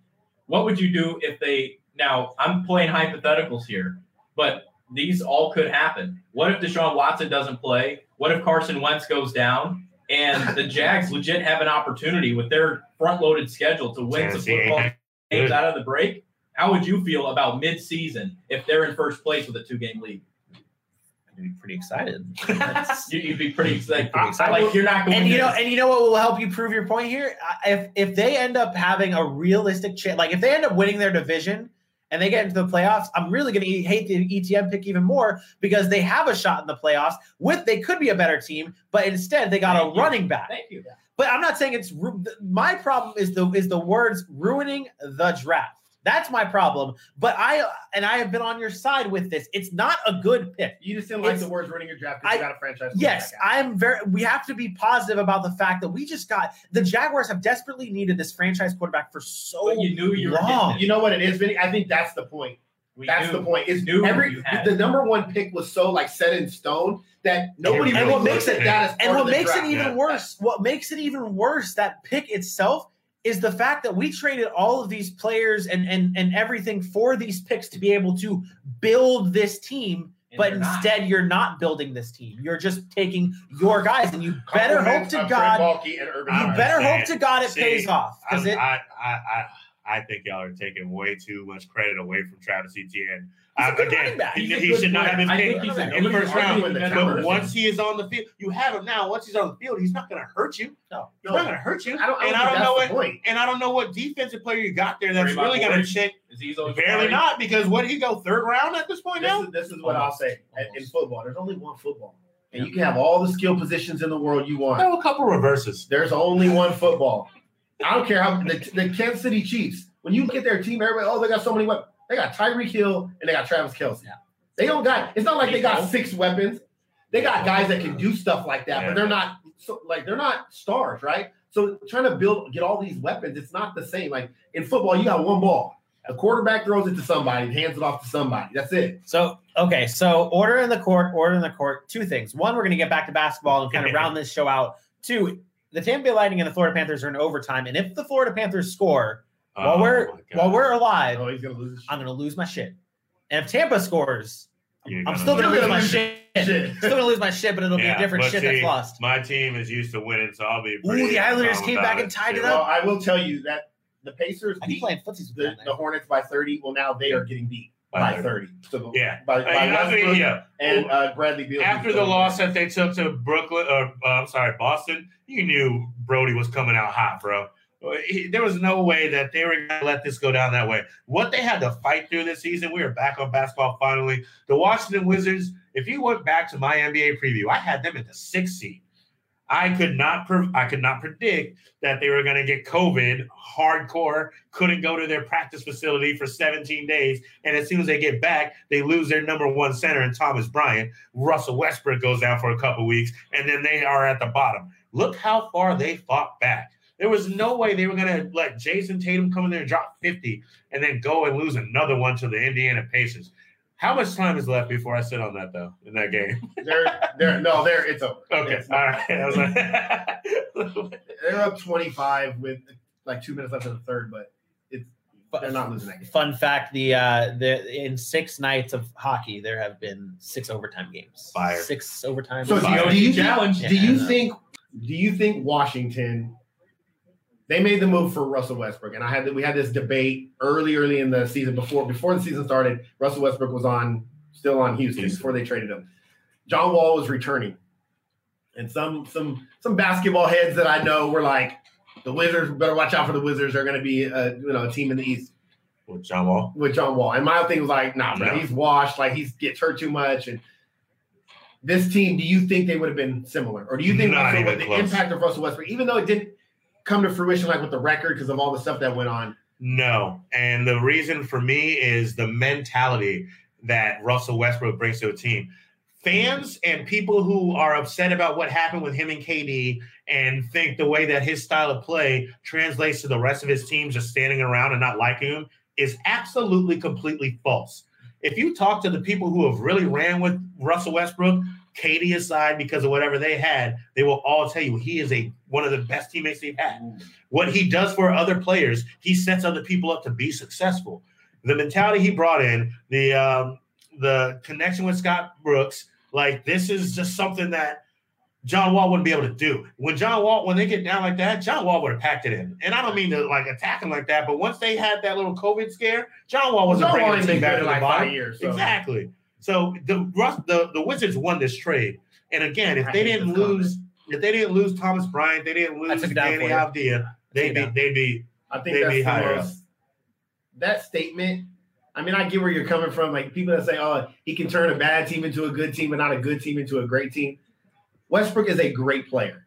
What would you do if they now I'm playing hypotheticals here, but these all could happen. What if Deshaun Watson doesn't play? What if Carson Wentz goes down? And the *laughs* Jags legit have an opportunity with their front loaded schedule to win some football games out of the break. How would you feel about mid season if they're in first place with a two game lead? I'd be pretty excited. You- You'd be pretty excited. *laughs* Pretty excited. Like you're not going and you to know, and you know what will help you prove your point here? If if they end up having a realistic chance, like if they end up winning their division and they get into the playoffs, I'm really going to hate the ETM pick even more because they have a shot in the playoffs. With they could be a better team, but instead they got Thank a you. running back. Thank you. But I'm not saying it's ru- my problem is the is the words ruining the draft. That's my problem. But I and I have been on your side with this. It's not a good pick. You just didn't like It's- the words running your draft because you I- got a franchise. Yes. I'm very. We have to be positive about the fact that we just got the Jaguars have desperately needed this franchise quarterback for so But you knew you were long. getting You know what it is, Vinny? I think that's the point. We That's knew. the point. Is knew every the number one pick was so like set in stone that nobody And really what makes it- that as part And of what the makes draft. it even Yeah. worse, what makes it even worse, that pick itself is the fact that we traded all of these players and and and everything for these picks to be able to build this team. And But they're not. instead, you're not building this team. You're just taking your guys, and you better hope to God. Trent Baalke and Urban You better hope to God it See, pays off because it. I, I, I, I think y'all are taking way too much credit away from Travis Etienne. He's a Uh, again, he, he should not have been I picked think he's a in the first round. back. back. But But once he is on the field, you have him now. Once he's on the field, he's not going to hurt you. No. He's not going to hurt you. I don't, I and don't I don't know what. point. And I don't know what defensive player you got there that's really going to check. Is he always Barely not because what did he go third round at this point This now? is, this is what I'll say. In- In football, there's only one football. And you can have all the skill positions in the world you want. No, a couple reverses. There's only one football. I don't care how the, the Kansas City Chiefs, when you look at their team, everybody, oh, they got so many weapons. They got Tyreek Hill and they got Travis Kelce. Yeah. They don't got, it's not like they got six weapons. They got guys that can do stuff like that, Yeah. but they're not so like they're not stars, right? So trying to build get all these weapons, it's not the same. Like in football, you got one ball. A quarterback throws it to somebody, hands it off to somebody. That's it. So okay, so order in the court, order in the court. Two things. One, we're going to get back to basketball and kind of round this show out. Two, the Tampa Bay Lightning and the Florida Panthers are in overtime, and if the Florida Panthers score while Oh, we're my while we're alive, Oh, he's gonna lose shit. I'm going to lose my shit. And if Tampa scores, You're I'm gonna still going to lose lose my shit. shit. Still going to lose my shit, but it'll be a different shit see, that's lost. My team is used to winning, so I'll be. Ooh, the Islanders came back and tied it up. Well, I will tell you that the Pacers I be beat playing footsies with the, the Hornets by 30. Well, now they are getting beat By by 30. So Yeah. by, by I- I mean, yeah. and uh, Bradley Beal. After the loss that they took to Brooklyn, or uh, I'm sorry, Boston, you knew Brody was coming out hot, bro. He- there was no way that they were going to let this go down that way. What they had to fight through this season, we are back on basketball finally. The Washington Wizards, if you went back to my NBA preview, I had them at the sixth seed. I could not pre- I could not predict that they were going to get COVID hardcore, couldn't go to their practice facility for 17 days, and as soon as they get back, they lose their number one center in Thomas Bryant. Russell Westbrook goes down for a couple weeks, and then they are at the bottom. Look how far they fought back. There was no way they were going to let Jayson Tatum come in there and drop 50 and then go and lose another one to the Indiana Pacers. How much time is left before I sit on that though in that game? They're they're no, they're it's over. Okay, It's all not- *laughs* I was like, They're up 25 with like two minutes left in the third, but it's they're not losing that game. Fun fact: the uh, the in six nights of hockey, there have been six overtime games. Fire. Six overtime. So do you, do you Challenge. do you think do you think Washington they made the move for Russell Westbrook and I had we had this debate early early in the season before before the season started Russell Westbrook was on still on Houston, Houston. before they traded him. John Wall was returning. And some some some basketball heads that I know were like the Wizards better watch out for the Wizards they're going to be a, you know a team in the East With John Wall. with John Wall. And my thing was like, nah, man, No. he's washed. Like he's gets hurt too much. And this team, do you think they would have been similar, or do you think Not Russell- the close. impact of Russell Westbrook, even though it didn't come to fruition like with the record because of all the stuff that went on? No. And the reason for me is the mentality that Russell Westbrook brings to a team. Fans and people who are upset about what happened with him and KD and think the way that his style of play translates to the rest of his team just standing around and not liking him is absolutely completely false. If you talk to the people who have really ran with Russell Westbrook, KD aside because of whatever they had, they will all tell you he is a one of the best teammates they've had what he does for other players, he sets other people up to be successful. The mentality he brought in, the um, the connection with Scott Brooks, like this is just something that John Wall wouldn't be able to do. When John Wall, when they get down like that, John Wall would have packed it in. And I don't mean to like attack him like that, but once they had that little COVID scare, John Wall wasn't John Wall bringing the ain't team back to in the like bottom. five years. So. Exactly. So the the the Wizards won this trade, and again, if I they didn't this comment. lose, if they didn't lose Thomas Bryant, they didn't lose took it down Danny. Avdija, they'd be they'd be I think They'd that's be higher most, that statement. I mean, I get where you're coming from. Like people that say, "Oh, he can turn a bad team into a good team, and not a good team into a great team." Westbrook is a great player.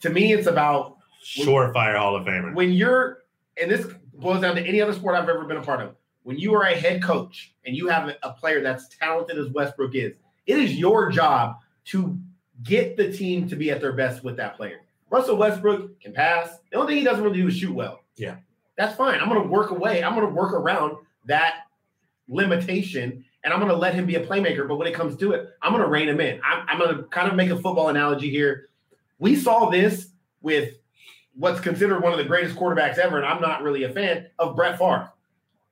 To me, it's about surefire Hall of Famer. when you're, and this boils down to any other sport I've ever been a part of. When you are a head coach and you have a- player that's talented as Westbrook is, it is your job to get the team to be at their best with that player. Russell Westbrook can pass. The only thing he doesn't really do is shoot well. Yeah. That's fine. I'm going to work away. I'm going to work around that limitation and I'm going to let him be a playmaker. But when it comes to it, I'm going to rein him in. I'm, I'm going to kind of make a football analogy here. We saw this with what's considered one of the greatest quarterbacks ever, and I'm not really a fan of Brett Favre.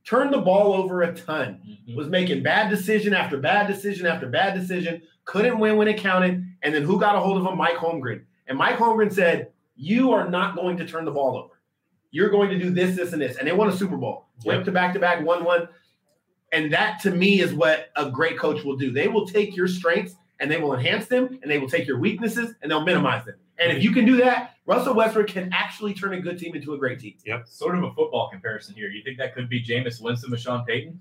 Turned the ball over a ton, mm-hmm. was making bad decision after bad decision after bad decision, couldn't win when it counted. And then who got a hold of him? Mike Holmgren. And Mike Holmgren said, You are not going to turn the ball over. You're going to do this, this, and this. And they won a Super Bowl. Went to back to back, one one. And that to me is what a great coach will do. They will take your strengths and they will enhance them, and they will take your weaknesses and they'll minimize them. And if you can do that, Russell Westbrook can actually turn a good team into a great team. Yep. Sort of a football comparison here. You think that could be Jameis Winston with Sean Payton?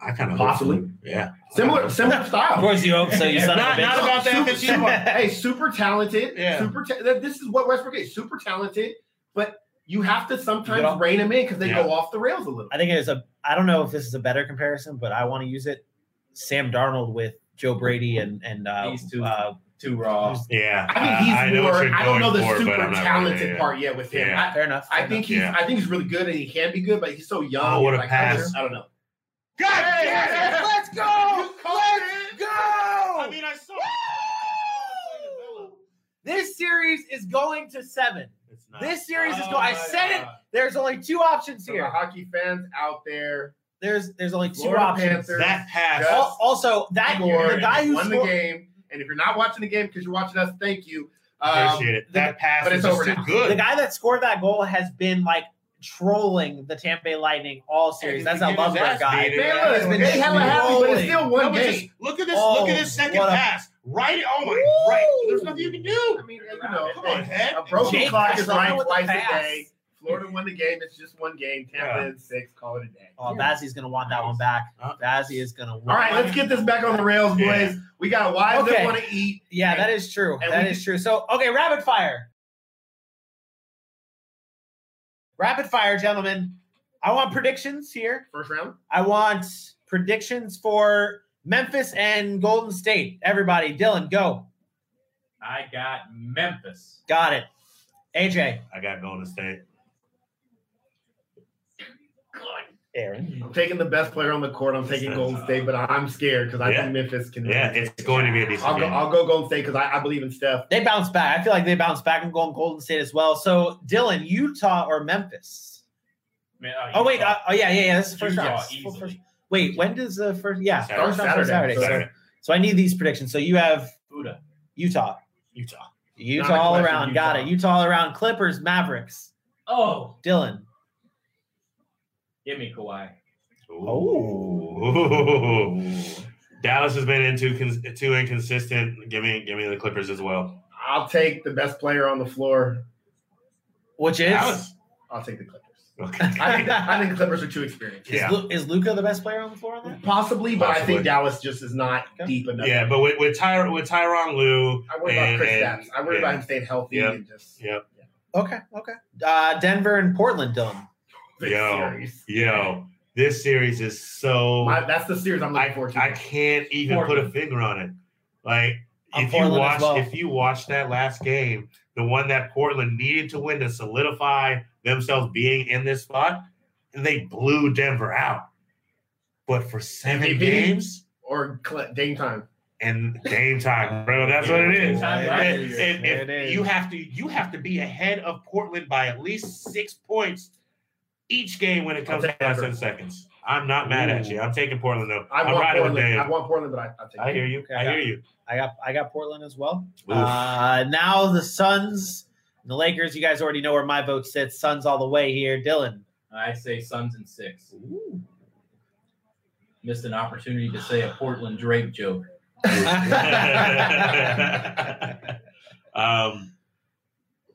I kind of Possibly. Yeah. Similar, similar style. Of course you hope so. You *laughs* son Not, not about that Super- 15 part. *laughs* hey, super talented. Yeah. Super. Ta- this is what Westbrook is. Super talented, but you have to sometimes You know- rein them in because they Yeah. go off the rails a little. I think it's a. I don't know if this is a better comparison, but I want to use it. Sam Darnold with Joe Brady and and uh, He's too- uh, Too raw. Yeah. I think he's I know more. what I don't know the for, super but I'm not talented really, yeah. part yet with him. Yeah. fair enough. I, I fair think he's. Yeah. I think he's really good and he can be good, but he's so young. Oh, what a like, pass. I don't know. God Hey, damn it! let's go! Let's it. go! I mean, I saw. This series is going to seven. It's not. This series is Oh, going. I ah, said it. There's only two options So the here. hockey fans out there, There's there's only two Florida options. Panthers. That pass. Also, that the guy who won the game. And if you're not watching the game because you're watching us, thank you. Um, Appreciate it. That pass but it's just over too now. good. the guy that scored that goal has been like trolling the Tampa Bay Lightning all series. That's he a get his guy. Man, look, he's they been hella happy, but it's still one but game. just look at this. Oh, look at this second a- pass. Right. Oh my. Woo! Right. There's nothing you can do. I mean, you know, Come on, head. a broken Jake clock is right twice a day. Florida won the game. It's just one game. Tampa in six. Call it a day. Oh, Vasy's gonna want that one back. Uh, Vasy is gonna want. All right, let's get this back on the rails, boys. Yeah. We got wives Okay. that want to eat. Yeah, that is true. And That we- is true. So, okay, rapid fire. Rapid fire, gentlemen. I want predictions here. First round. I want predictions for Memphis and Golden State. Everybody, Dylan, go. I got Memphis. Got it. AJ, I got Golden State. Aaron. I'm taking the best player on the court. I'm taking Golden *laughs* State, but I'm scared because I Yeah. think Memphis can. Yeah, it's going to be a decent I'll go. game. I'll go Golden State because I, I believe in Steph. They bounce back. I feel like they bounce back. I'm going Golden State as well. So, Dylan, Utah or Memphis? Man, Oh wait, uh, oh yeah, yeah, yeah. This is the first Utah, round. First- wait, when does the first? Yeah, Saturday. first round starts Saturday. Saturday. So, so I need these predictions. So you have Buddha. Utah, Utah. Utah all question, around. Got it. Utah all around. Clippers, Mavericks. Oh, Dylan. Give me Kawhi. Oh. Dallas has been in too, cons- too inconsistent. Give me, give me the Clippers as well. I'll take the best player on the floor. Which is Dallas. I'll take the Clippers. Okay. I think I think Clippers are too experienced. is, Yeah. Lu- is Luka the best player on the floor on that? Possibly, but I think Dallas just is not Okay. deep enough. Yeah, but with with, Ty- with Tyronn Lue, I worry about Chris and- Stapps. I worry yeah. about him staying healthy Yep. and just Yep. Okay, okay. Uh, Denver and Portland, Dylan. Big Yo, series. Yo, this series is so. My, that's the series I'm looking I, forward to. I can't even put a finger on it. Like I'm if you Portland as watch well. if you watch that last game, the one that Portland needed to win to solidify themselves being in this spot, and they blew Denver out. But for seven MVP? games or game time. and game time, bro, that's what it is. Time, And- and if It is. you have to you have to be ahead of Portland by at least six points each game when it comes to take last ten seconds. I'm not mad at you. I'm taking Portland though. I I'm want riding with Portland. I want Portland, but I, I'll take I hear you. Okay, I I got- hear you. I got I got Portland as well. Uh, now the Suns, and the Lakers. You guys already know where my vote sits. Suns all the way here. Dylan. I say Suns and six. Missed an opportunity to say a Portland Drake joke. *laughs* *laughs* um,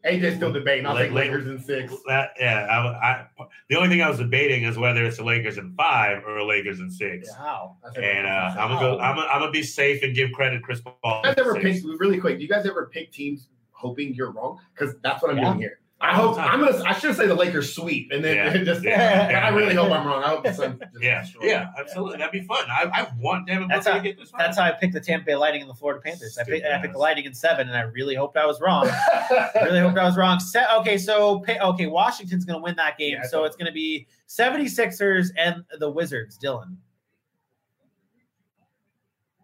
AJ's still debating. I'll Lake- take Lakers in six. that, yeah, I, I, the only thing I was debating is whether it's the Lakers in five or the Lakers in six. Wow. I said And uh, I'm gonna go. I'm gonna, I'm gonna be safe and give credit Chris Paul. You guys ever pick really quick? Do you guys ever pick teams hoping you're wrong? Because that's what I'm Yeah. doing here. I hope. I'm gonna. I should say the Lakers sweep, and then Yeah. *laughs* just. Yeah. but *laughs* I really hope I'm wrong. I hope the Suns. Yeah, yeah, absolutely. That'd be fun. I, I want Devin That's Booker how- to get this. That's how I picked the Tampa Bay Lightning and the Florida Panthers. I picked, I picked the ass. Lightning in seven, and I really hoped I was wrong. I *laughs* really hoped I was wrong. Se- okay, so okay, Washington's going to win that game. Yeah, so it's going to be 76ers and the Wizards. Dylan.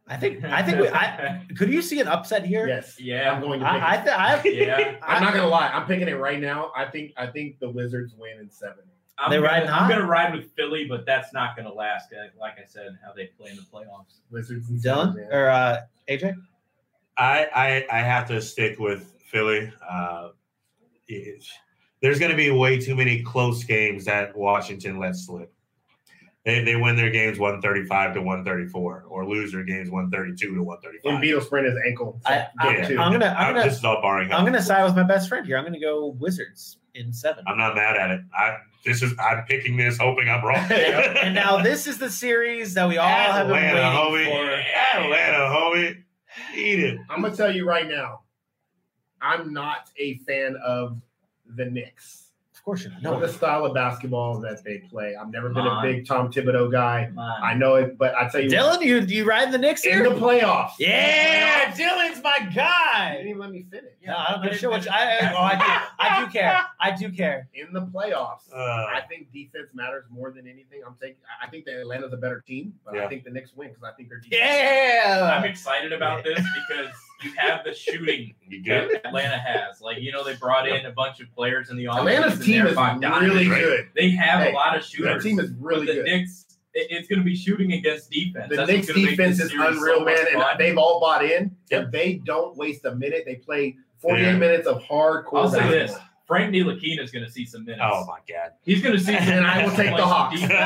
I think I think we, I *laughs* could you see an upset here? yes. Yeah. I'm going to. Pick I I, it. th- I Yeah. *laughs* I'm not gonna lie. I'm picking it right now. I think. I think the Wizards win in seven. I'm They gonna, riding I'm gonna ride with Philly, but that's not gonna last. uh, Like I said, how they play in the playoffs. Wizards in seven. Dylan man. or uh, AJ. I, I I have to stick with Philly. Uh, it- there's going to be way too many close games that Washington lets slip. They, they win their games 135 to 134, or lose their games 132 to 135. Embiid will sprain his ankle. I, I, yeah, I'm gonna I'm gonna this is all barring. I'm gonna side with my best friend here. I'm gonna go Wizards in seven. I'm not mad at it. I this is I'm picking this hoping I'm wrong. *laughs* and now this is the series that we all have been waiting homie. for. Atlanta, homie. Eat it. I'm gonna tell you right now. I'm not a fan of the Knicks. Of course you're No, the style of basketball that they play. I've never been a big Tom Thibodeau guy. Come on. I know it, but I tell you, Dylan, you you riding the Knicks in here? the playoffs. yeah, Dylan's my You guy. didn't even let me finish. No, I don't give a shit what I, I, oh, I, do, I do *laughs* care. I do care. In the playoffs, Uh, I think defense matters more than anything. I'm taking. I think that Atlanta's a better team, but I think the Knicks win because I think they're defense. Yeah, I'm excited about this because you have the shooting you good? that Atlanta has. Like you know, they brought in a bunch of players in the offseason. Atlanta's team They're is Bogdanovich. really right? good. They have Hey, a lot of Their shooters. team is really but the good. Knicks, it- it's going to be shooting against defense. The That's Knicks gonna make defense this is unreal, so much man, fun. and they've all bought in. Yep. And they don't waste a minute. They play 48 Yeah. minutes of hardcore I'll say basketball. this: Frank Ntilikina is going to see some minutes. Oh my god. He's going to see, some And I will take the Hawks. *laughs* He's going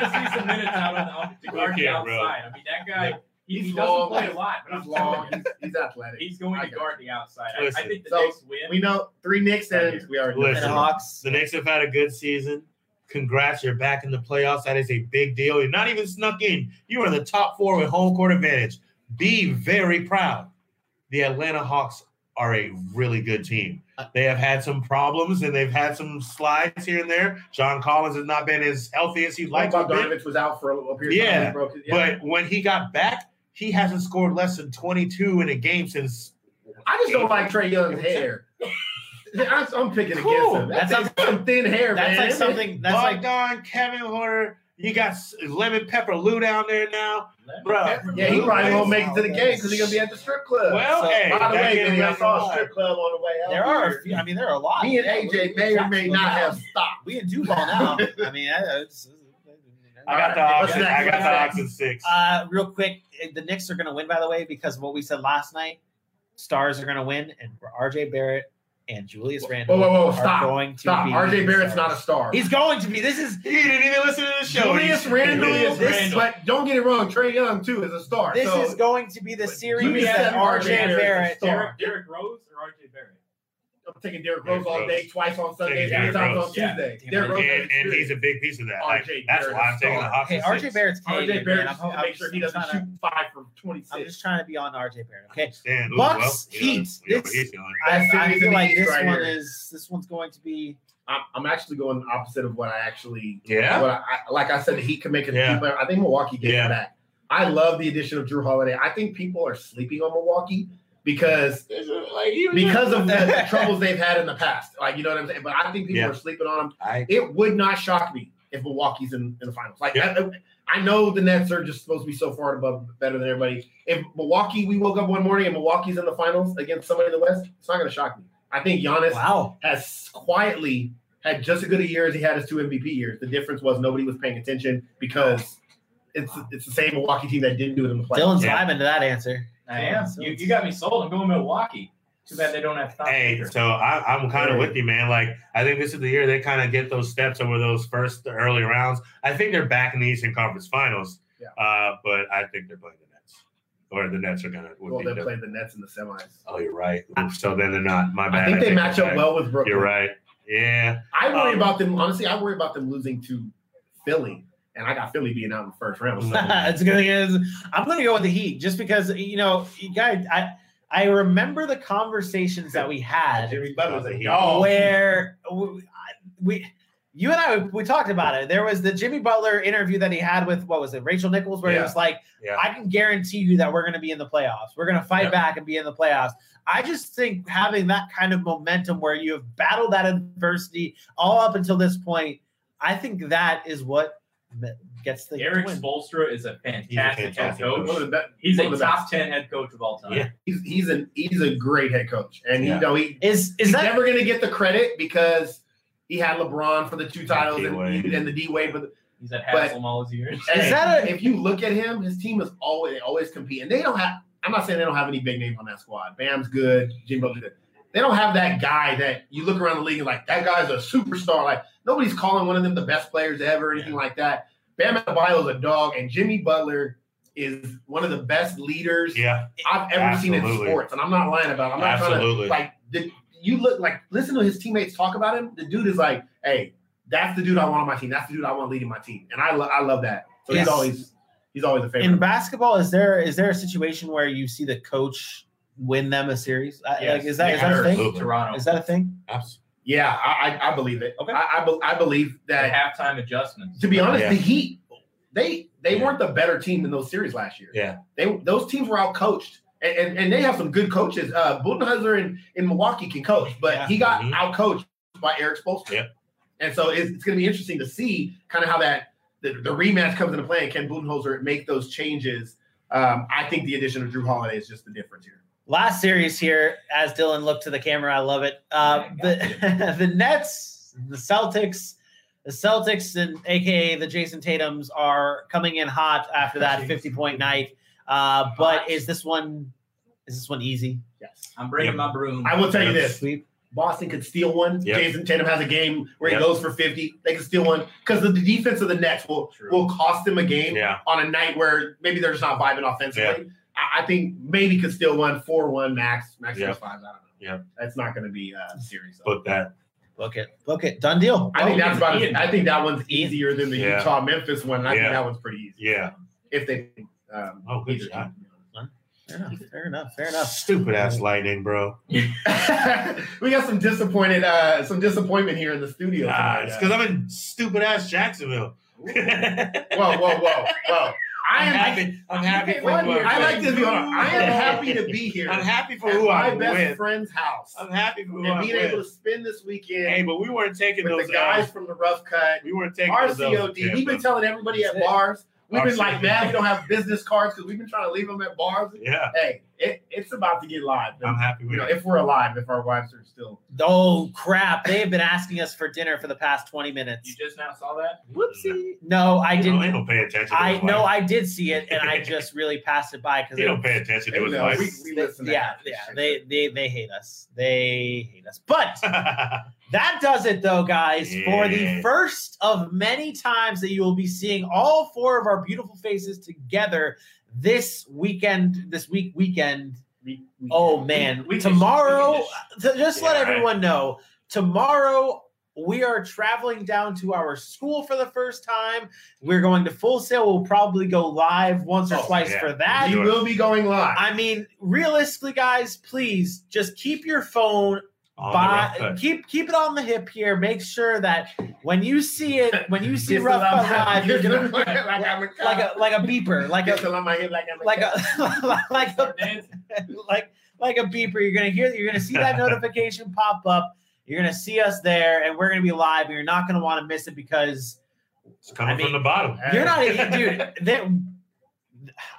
to see some minutes out on the, on, to guard the Okay, bro. outside. I mean, that guy. He, He's he doesn't long. play a lot, but He's I'm long. He's, he's athletic. he's going I to got guard the outside. I, I think the so Knicks win. We know three Knicks and we are know. Listen. And Hawks. The Knicks have had a good season. Congrats, you're back in the playoffs. That is a big deal. You're not even snuck in. You are in the top four with home court advantage. Be very proud. The Atlanta Hawks are a really good team. They have had some problems and they've had some slides here and there. John Collins has not been as healthy as he'd like Like. Bogdanovich was out for a, a period. Yeah, He broke it. Yeah. But when he got back, he hasn't scored less than 22 in a game since. I just don't like Trae Young's hair. *laughs* I'm, I'm picking Cool. against him. That's, That's that's some thin hair, man. That's man. like something. That's like Bogdan, Kevin Huerter. You got Lemon Pepper Lou down there now, bro. Yeah, he probably won't make it to the game because he's gonna be at the strip club. Well, So, hey, by the way, Vinny, I saw a a strip club on the way out. there are. A few, I mean, there are a lot. Me and AJ may or may not have stopped. We can do ball now. *laughs* I mean, uh, it's, I got the What's Hawks. I got the next? Hawks in six. Uh, real quick, the Knicks are going to win, by the way, because of what we said last night. Stars are going to win, and RJ Barrett and Julius Randle Whoa, whoa, whoa! are Stop! going to Stop! be RJ Barrett's not a star. He's going to be. This is He didn't even listen to the show. Julius He's- Randle. Julius This, Randle. but don't get it wrong. Trae Young too is a star. this so is going to be the But series you that RJ RJ Barrett's Barrett. star. Derrick, Derrick Rose or RJ Barrett? I'm taking Derrick Rose all Derrick day, twice on Sunday, Taking three times on Rose. Yeah. Tuesday. Damn Derrick. Rose and, and he's a big piece of that. RJ Like, that's Barrett's why I'm taking the star. Hawks. Hey, RJ. Barrett's Canadian. RJ Barrett man. just I'm, I'm make sure just he doesn't trying shoot to- five from I'm just trying to be on RJ Barrett. Okay, Ooh, Bucks, well, Heat. you This- I, I feel like this right one here. is this one's going to be. I'm, I'm actually going opposite of what I actually. Yeah. What I, I- like I said, the Heat can make it. Yeah. But I think Milwaukee gets Yeah. it back. I love the addition of Jrue Holiday. I think people are sleeping on Milwaukee because Like, because of *laughs* the troubles they've had in the past. Like you know what I'm saying. But I think people Yeah. are sleeping on them. I, It would not shock me if Milwaukee's in, in the finals. Like Yeah. I, I know the Nets are just supposed to be so far above better than everybody. If Milwaukee, we woke up one morning and Milwaukee's in the finals against somebody in the West, it's not going to shock me. I think Giannis Wow. has quietly had just as good a year as he had his two MVP years. The difference was nobody was paying attention because it's it's the same Milwaukee team that didn't do it in the playoffs. Dylan's Yeah. vibing to that answer. I am. You, you got me sold. I'm going Milwaukee. Too bad they don't have Tom Hey, Baker. so I, I'm kind of with you, man. Like, I think this is the year they kind of get those steps over those first early rounds. I think they're back in the Eastern Conference Finals, Yeah. uh, but I think they're playing the Nets, or the Nets are gonna. Would Well, they the- played the Nets in the semis. oh, you're right. So then they're not. My bad. I think they take match up back. well with Brooklyn. You're right. Yeah. I worry Um, about them. Honestly, I worry about them losing to Philly, and I got Philly being out in the first round. *laughs* it's gonna. I'm gonna go with the Heat just because you know, you guys. I I remember the conversations that we had Jimmy Butler's a dog. where we, we, you and I, we talked about it. There was the Jimmy Butler interview that he had with what was it, Rachel Nichols, where he was like, Yeah. "I can guarantee you that we're going to be in the playoffs. We're going to fight Yeah. back and be in the playoffs." I just think having that kind of momentum where you have battled that adversity all up until this point, I think that is what gets the Erik win. Spoelstra is a fantastic, head fantastic coach. One of He's a top best. ten head coach of all time. Yeah. He's he's an he's a great head coach, and Yeah. you know he Is is he's that never going to get the credit because he had LeBron for the two titles and, D-Wade. and the D Wave for the. He's had But- Haslem all his years. Hey, that a- if you look at him, his team is always they always compete, and they don't have. I'm not saying they don't have any big names on that squad. Bam's good, Jimbo's good. They don't have that guy that you look around the league and like that guy's a superstar. Like nobody's calling one of them the best players ever, or anything like that. Bam Adebayo is a dog, and Jimmy Butler is one of the best leaders Yeah. I've ever seen in sports, and I'm not lying about. It. I'm not Absolutely. trying to like. The, you look like listen to his teammates talk about him. The dude is like, hey, that's the dude I want on my team. That's the dude I want leading my team, and I lo- I love that. So Yes. he's always he's always a favorite. in basketball? Is there is there a situation where you see the coach win them a series? Yes. Like is that is Yeah, that a thing? Toronto. Is that a thing? Absolutely. yeah, I, I I believe it. Okay. I I, be- I believe The that. halftime adjustments. To be honest, Yeah. the Heat they they Yeah. weren't the better team in those series last year. Yeah. They those teams were out coached. And, and, and they have some good coaches. Uh, Budenholzer in, in Milwaukee can coach, but Yeah. he got Mhm. out coached by Erik Spoelstra. Yep. And so it's, it's going to be interesting to see kind of how that the, the rematch comes into play and can Budenholzer make those changes. Um, I think the addition of Jrue Holiday is just the difference here. Last series here, as Dylan looked to the camera, I love it. Uh, the *laughs* the Nets, the Celtics, the Celtics, and AKA the Jayson Tatum's are coming in hot after that fifty point night. Uh, but is this one is this one easy? Yes. I'm bringing my broom. I will tell you this. Sweep. Boston could steal one. Yep. Jayson Tatum has a game where Yep. he goes for 50. They can steal one because the, the defense of the Nets will True. will cost them a game Yeah. on a night where maybe they're just not vibing offensively. I, I think maybe could steal one max, max Yep. yeah. five. I don't know. Yeah, That's not going to be uh, serious. Book that. Book it. Book it. Done deal. I think Oh, that's about. Ian. I think that one's easier than the Yeah. Utah Memphis one. I Yeah. think that one's pretty easy. Yeah. If they. Um, Oh, good either shot. Fair enough. Fair enough. Fair enough. Stupid ass lightning, bro. *laughs* we got some disappointed, uh, some disappointment here in the studio. Ah, tonight, it's because I'm in stupid ass Jacksonville. Whoa, whoa, whoa, whoa! I I'm happy. I'm happy for One who. I I like win. this. I am happy to be here. *laughs* I'm happy for at who my I best win. friend's house I'm happy for who and I being win. able to spend this weekend Hey, but we weren't taking with those the guys L's. from the rough cut. We weren't taking those L's. RCOD. We've been telling everybody at bars. We've been oh, like, RCOD. man, we don't have business cards because we've been trying to leave them at bars. Yeah, Hey, it, it's about to get live. I'm happy with You know, it. if we're alive, if our wives are still. Oh crap! They have been asking us for dinner for the past twenty minutes. You just now saw that? Whoopsie. No, I didn't. they don't pay attention. To I no. I did see it, and I *laughs* just really passed it by because they don't pay attention to You his know, wife. we, we listen to yeah, yeah, they they they hate us. They hate us. But *laughs* that does it, though, guys, for the first of many times that you will be seeing all four of our beautiful faces together this weekend. This week weekend. We- we- Oh man, Weekish, tomorrow. weekish. to just let everyone know, tomorrow we are traveling down to our school for the first time. We're going to Full Sail. We'll probably go live once or Oh, twice yeah. for that. we will be going live. I mean, realistically, guys, please just keep your phone On the by keep keep it on the hip here. Make sure that when you see it, when you *laughs* see Rough Live, you're gonna *laughs* like a like a like a beeper, like a like like a *laughs* like a like like a beeper. You're gonna hear you're gonna see that notification pop up. You're gonna see us there, and we're gonna be live. And you're not gonna want to miss it because It's coming I mean, from the bottom. you're not, dude.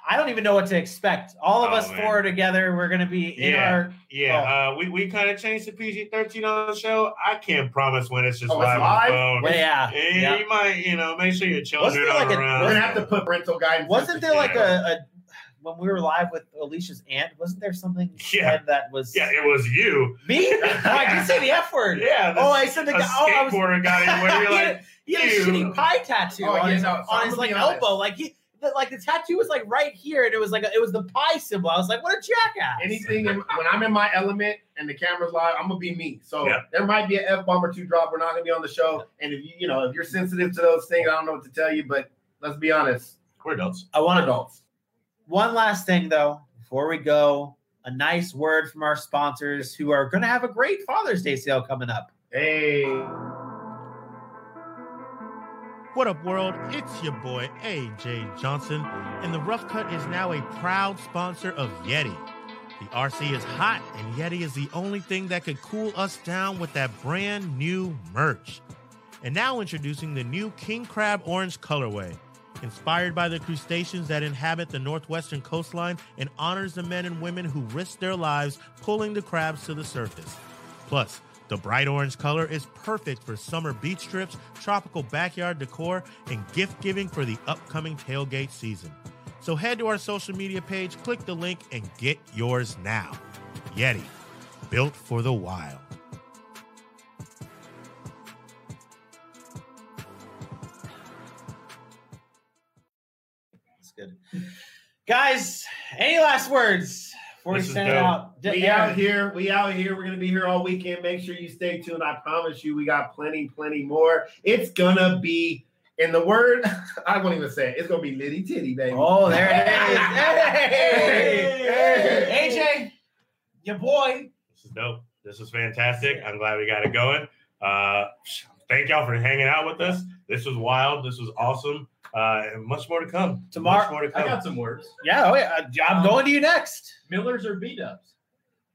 I don't even know what to expect. All of Oh, us man. four together, we're gonna be in Yeah. our. Yeah, Oh. uh, we, we kind of changed the PG 13 on the show. I can't promise when it's just Oh, it's live, live? on the phone. Well, yeah, Yeah, yeah. You might, you know, make sure your children Wasn't aren't like a- We're gonna have to put parental guidance. Wasn't there like a, a when we were live with Alicia's aunt? Wasn't there something Yeah. said that was Yeah, it was you. me? Oh, *laughs* I did say the F word. Yeah. the- Oh, I said the guy. Oh, I was. skateboarder got in where you're *laughs* he, had, like, a- he had a ew. shitty pie tattoo Oh, on yeah, his, no, so on his like honest. elbow. Like he, the, like the tattoo was like right here, and it was like a, it was the pie symbol. I was like, what a jackass! anything in, when I'm in my element and the camera's live, I'm gonna be me. So Yeah. there might be an F bomb or two drop. We're not gonna be on the show. And if you you know if you're sensitive to those things, I don't know what to tell you. But let's be honest, we're adults. I want adults. One last thing though, before we go, a nice word from our sponsors who are going to have a great Father's Day sale coming up. Hey, What up, world? It's your boy AJ Johnson, and the Rough Cut is now a proud sponsor of Yeti. The RC is hot, and Yeti is the only thing that could cool us down with that brand new merch. And now introducing the new King Crab Orange colorway. Inspired by the crustaceans that inhabit the northwestern coastline and honors the men and women who risk their lives pulling the crabs to the surface. Plus, the bright orange color is perfect for summer beach trips, tropical backyard decor, and gift giving for the upcoming tailgate season. So head to our social media page, click the link, and get yours now. Yeti, built for the wild. That's good. Guys, any last words before This we is send it dope. out? we out here. We out here. We're gonna be here all weekend. Make sure you stay tuned. I promise you, we got plenty, plenty more. It's gonna be. In the word, I won't even say it. It's gonna be litty titty, baby. Oh, there it is. *laughs* Hey, Hey, AJ, your boy. This is dope. This is fantastic. I'm glad we got it going. Uh, thank y'all for hanging out with us. This was wild. This was awesome. Uh, and much more to come. Tomorrow- Much more to I come. got some words. Yeah, oh yeah. I'm going to you next. Millers or B dubs?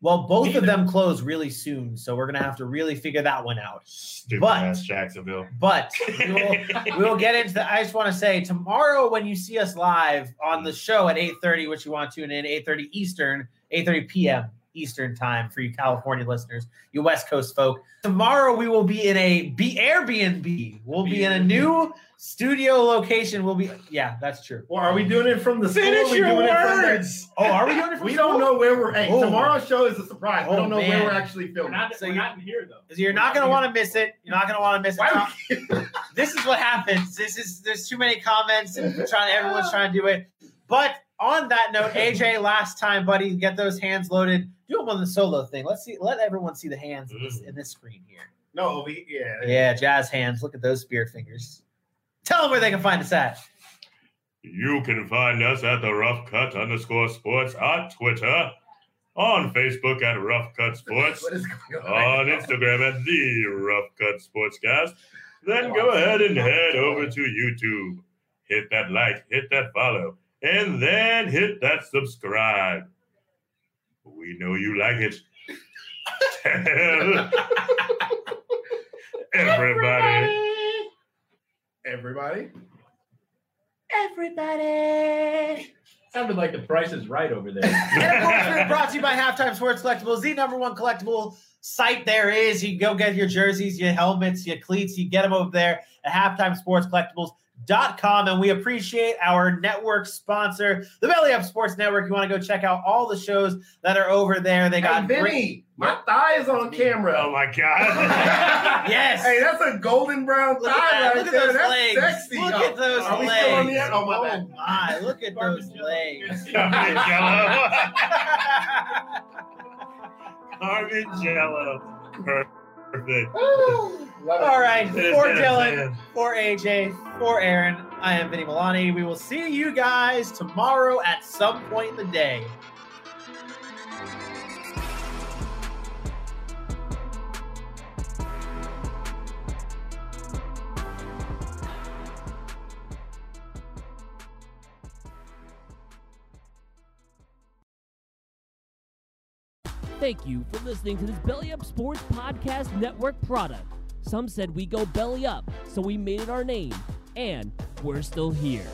Well, both of them close really soon, so we're gonna have to really figure that one out. Stupid But- ass Jacksonville. But *laughs* we will, we will get into that. I just want to say tomorrow when you see us live on the show at 8:30, which you want to tune in 8:30 Eastern, 8:30 p.m. Eastern time for you California listeners, you West Coast folk. Tomorrow we will be in a B Airbnb. We'll be in a new studio location. We'll be yeah, that's true. Or are we doing it from the school? Finish we your doing it from the- words. Oh, are we doing it from We school? don't know where we're. Hey, Oh. tomorrow's show is a surprise. we Oh, don't know man. where we're actually We're filming. not, So we're you- not in here though. You're not gonna want to miss it. You're not gonna want to miss it. Why Tom- *laughs* this is what happens. This is there's too many comments and *laughs* trying everyone's trying to do it. But on that note, AJ, *laughs* last time, buddy, get those hands loaded. Do them on the solo thing. Let's see. Let everyone see the hands in this, mm. in this screen here. No, we yeah. Yeah, jazz hands. Look at those spear fingers. Tell them where they can find us at. You can find us at the Rough Cut underscore Sports on Twitter, on Facebook at Rough Cut Sports, *laughs* What is going on Instagram at the Rough Cut Sportscast. Then go ahead and head over to YouTube. Hit that like, hit that follow, and then hit that subscribe. We know you like it. Tell *laughs* everybody. Everybody. Everybody. Sounded like the price is right over there. *laughs* And of course, we're brought to you by Halftime Sports Collectibles, the number one collectible site there is. You go get your jerseys, your helmets, your cleats, you get them over there at Halftime Sports Collectibles.com. And we appreciate our network sponsor, the Belly Up Sports Network. You want to go check out all the shows that are over there. They got Hey, great. My thigh is on camera. Oh my God. *laughs* Yes. Hey, that's a golden brown Look thigh at that. right Look at there. those That's legs. sexy. Look Oh, at those are we legs. still on the end? Oh, my oh bad. my. Look at those legs. *laughs* Carmen Jello. *laughs* Carmen Jello. Perfect. All right. It is For Dylan, for AJ, for Aaron, I am Vinny Milani. We will see you guys tomorrow at some point in the day. Thank you for listening to this Belly Up Sports Podcast Network product. Some said we go belly up, so we made it our name, and we're still here.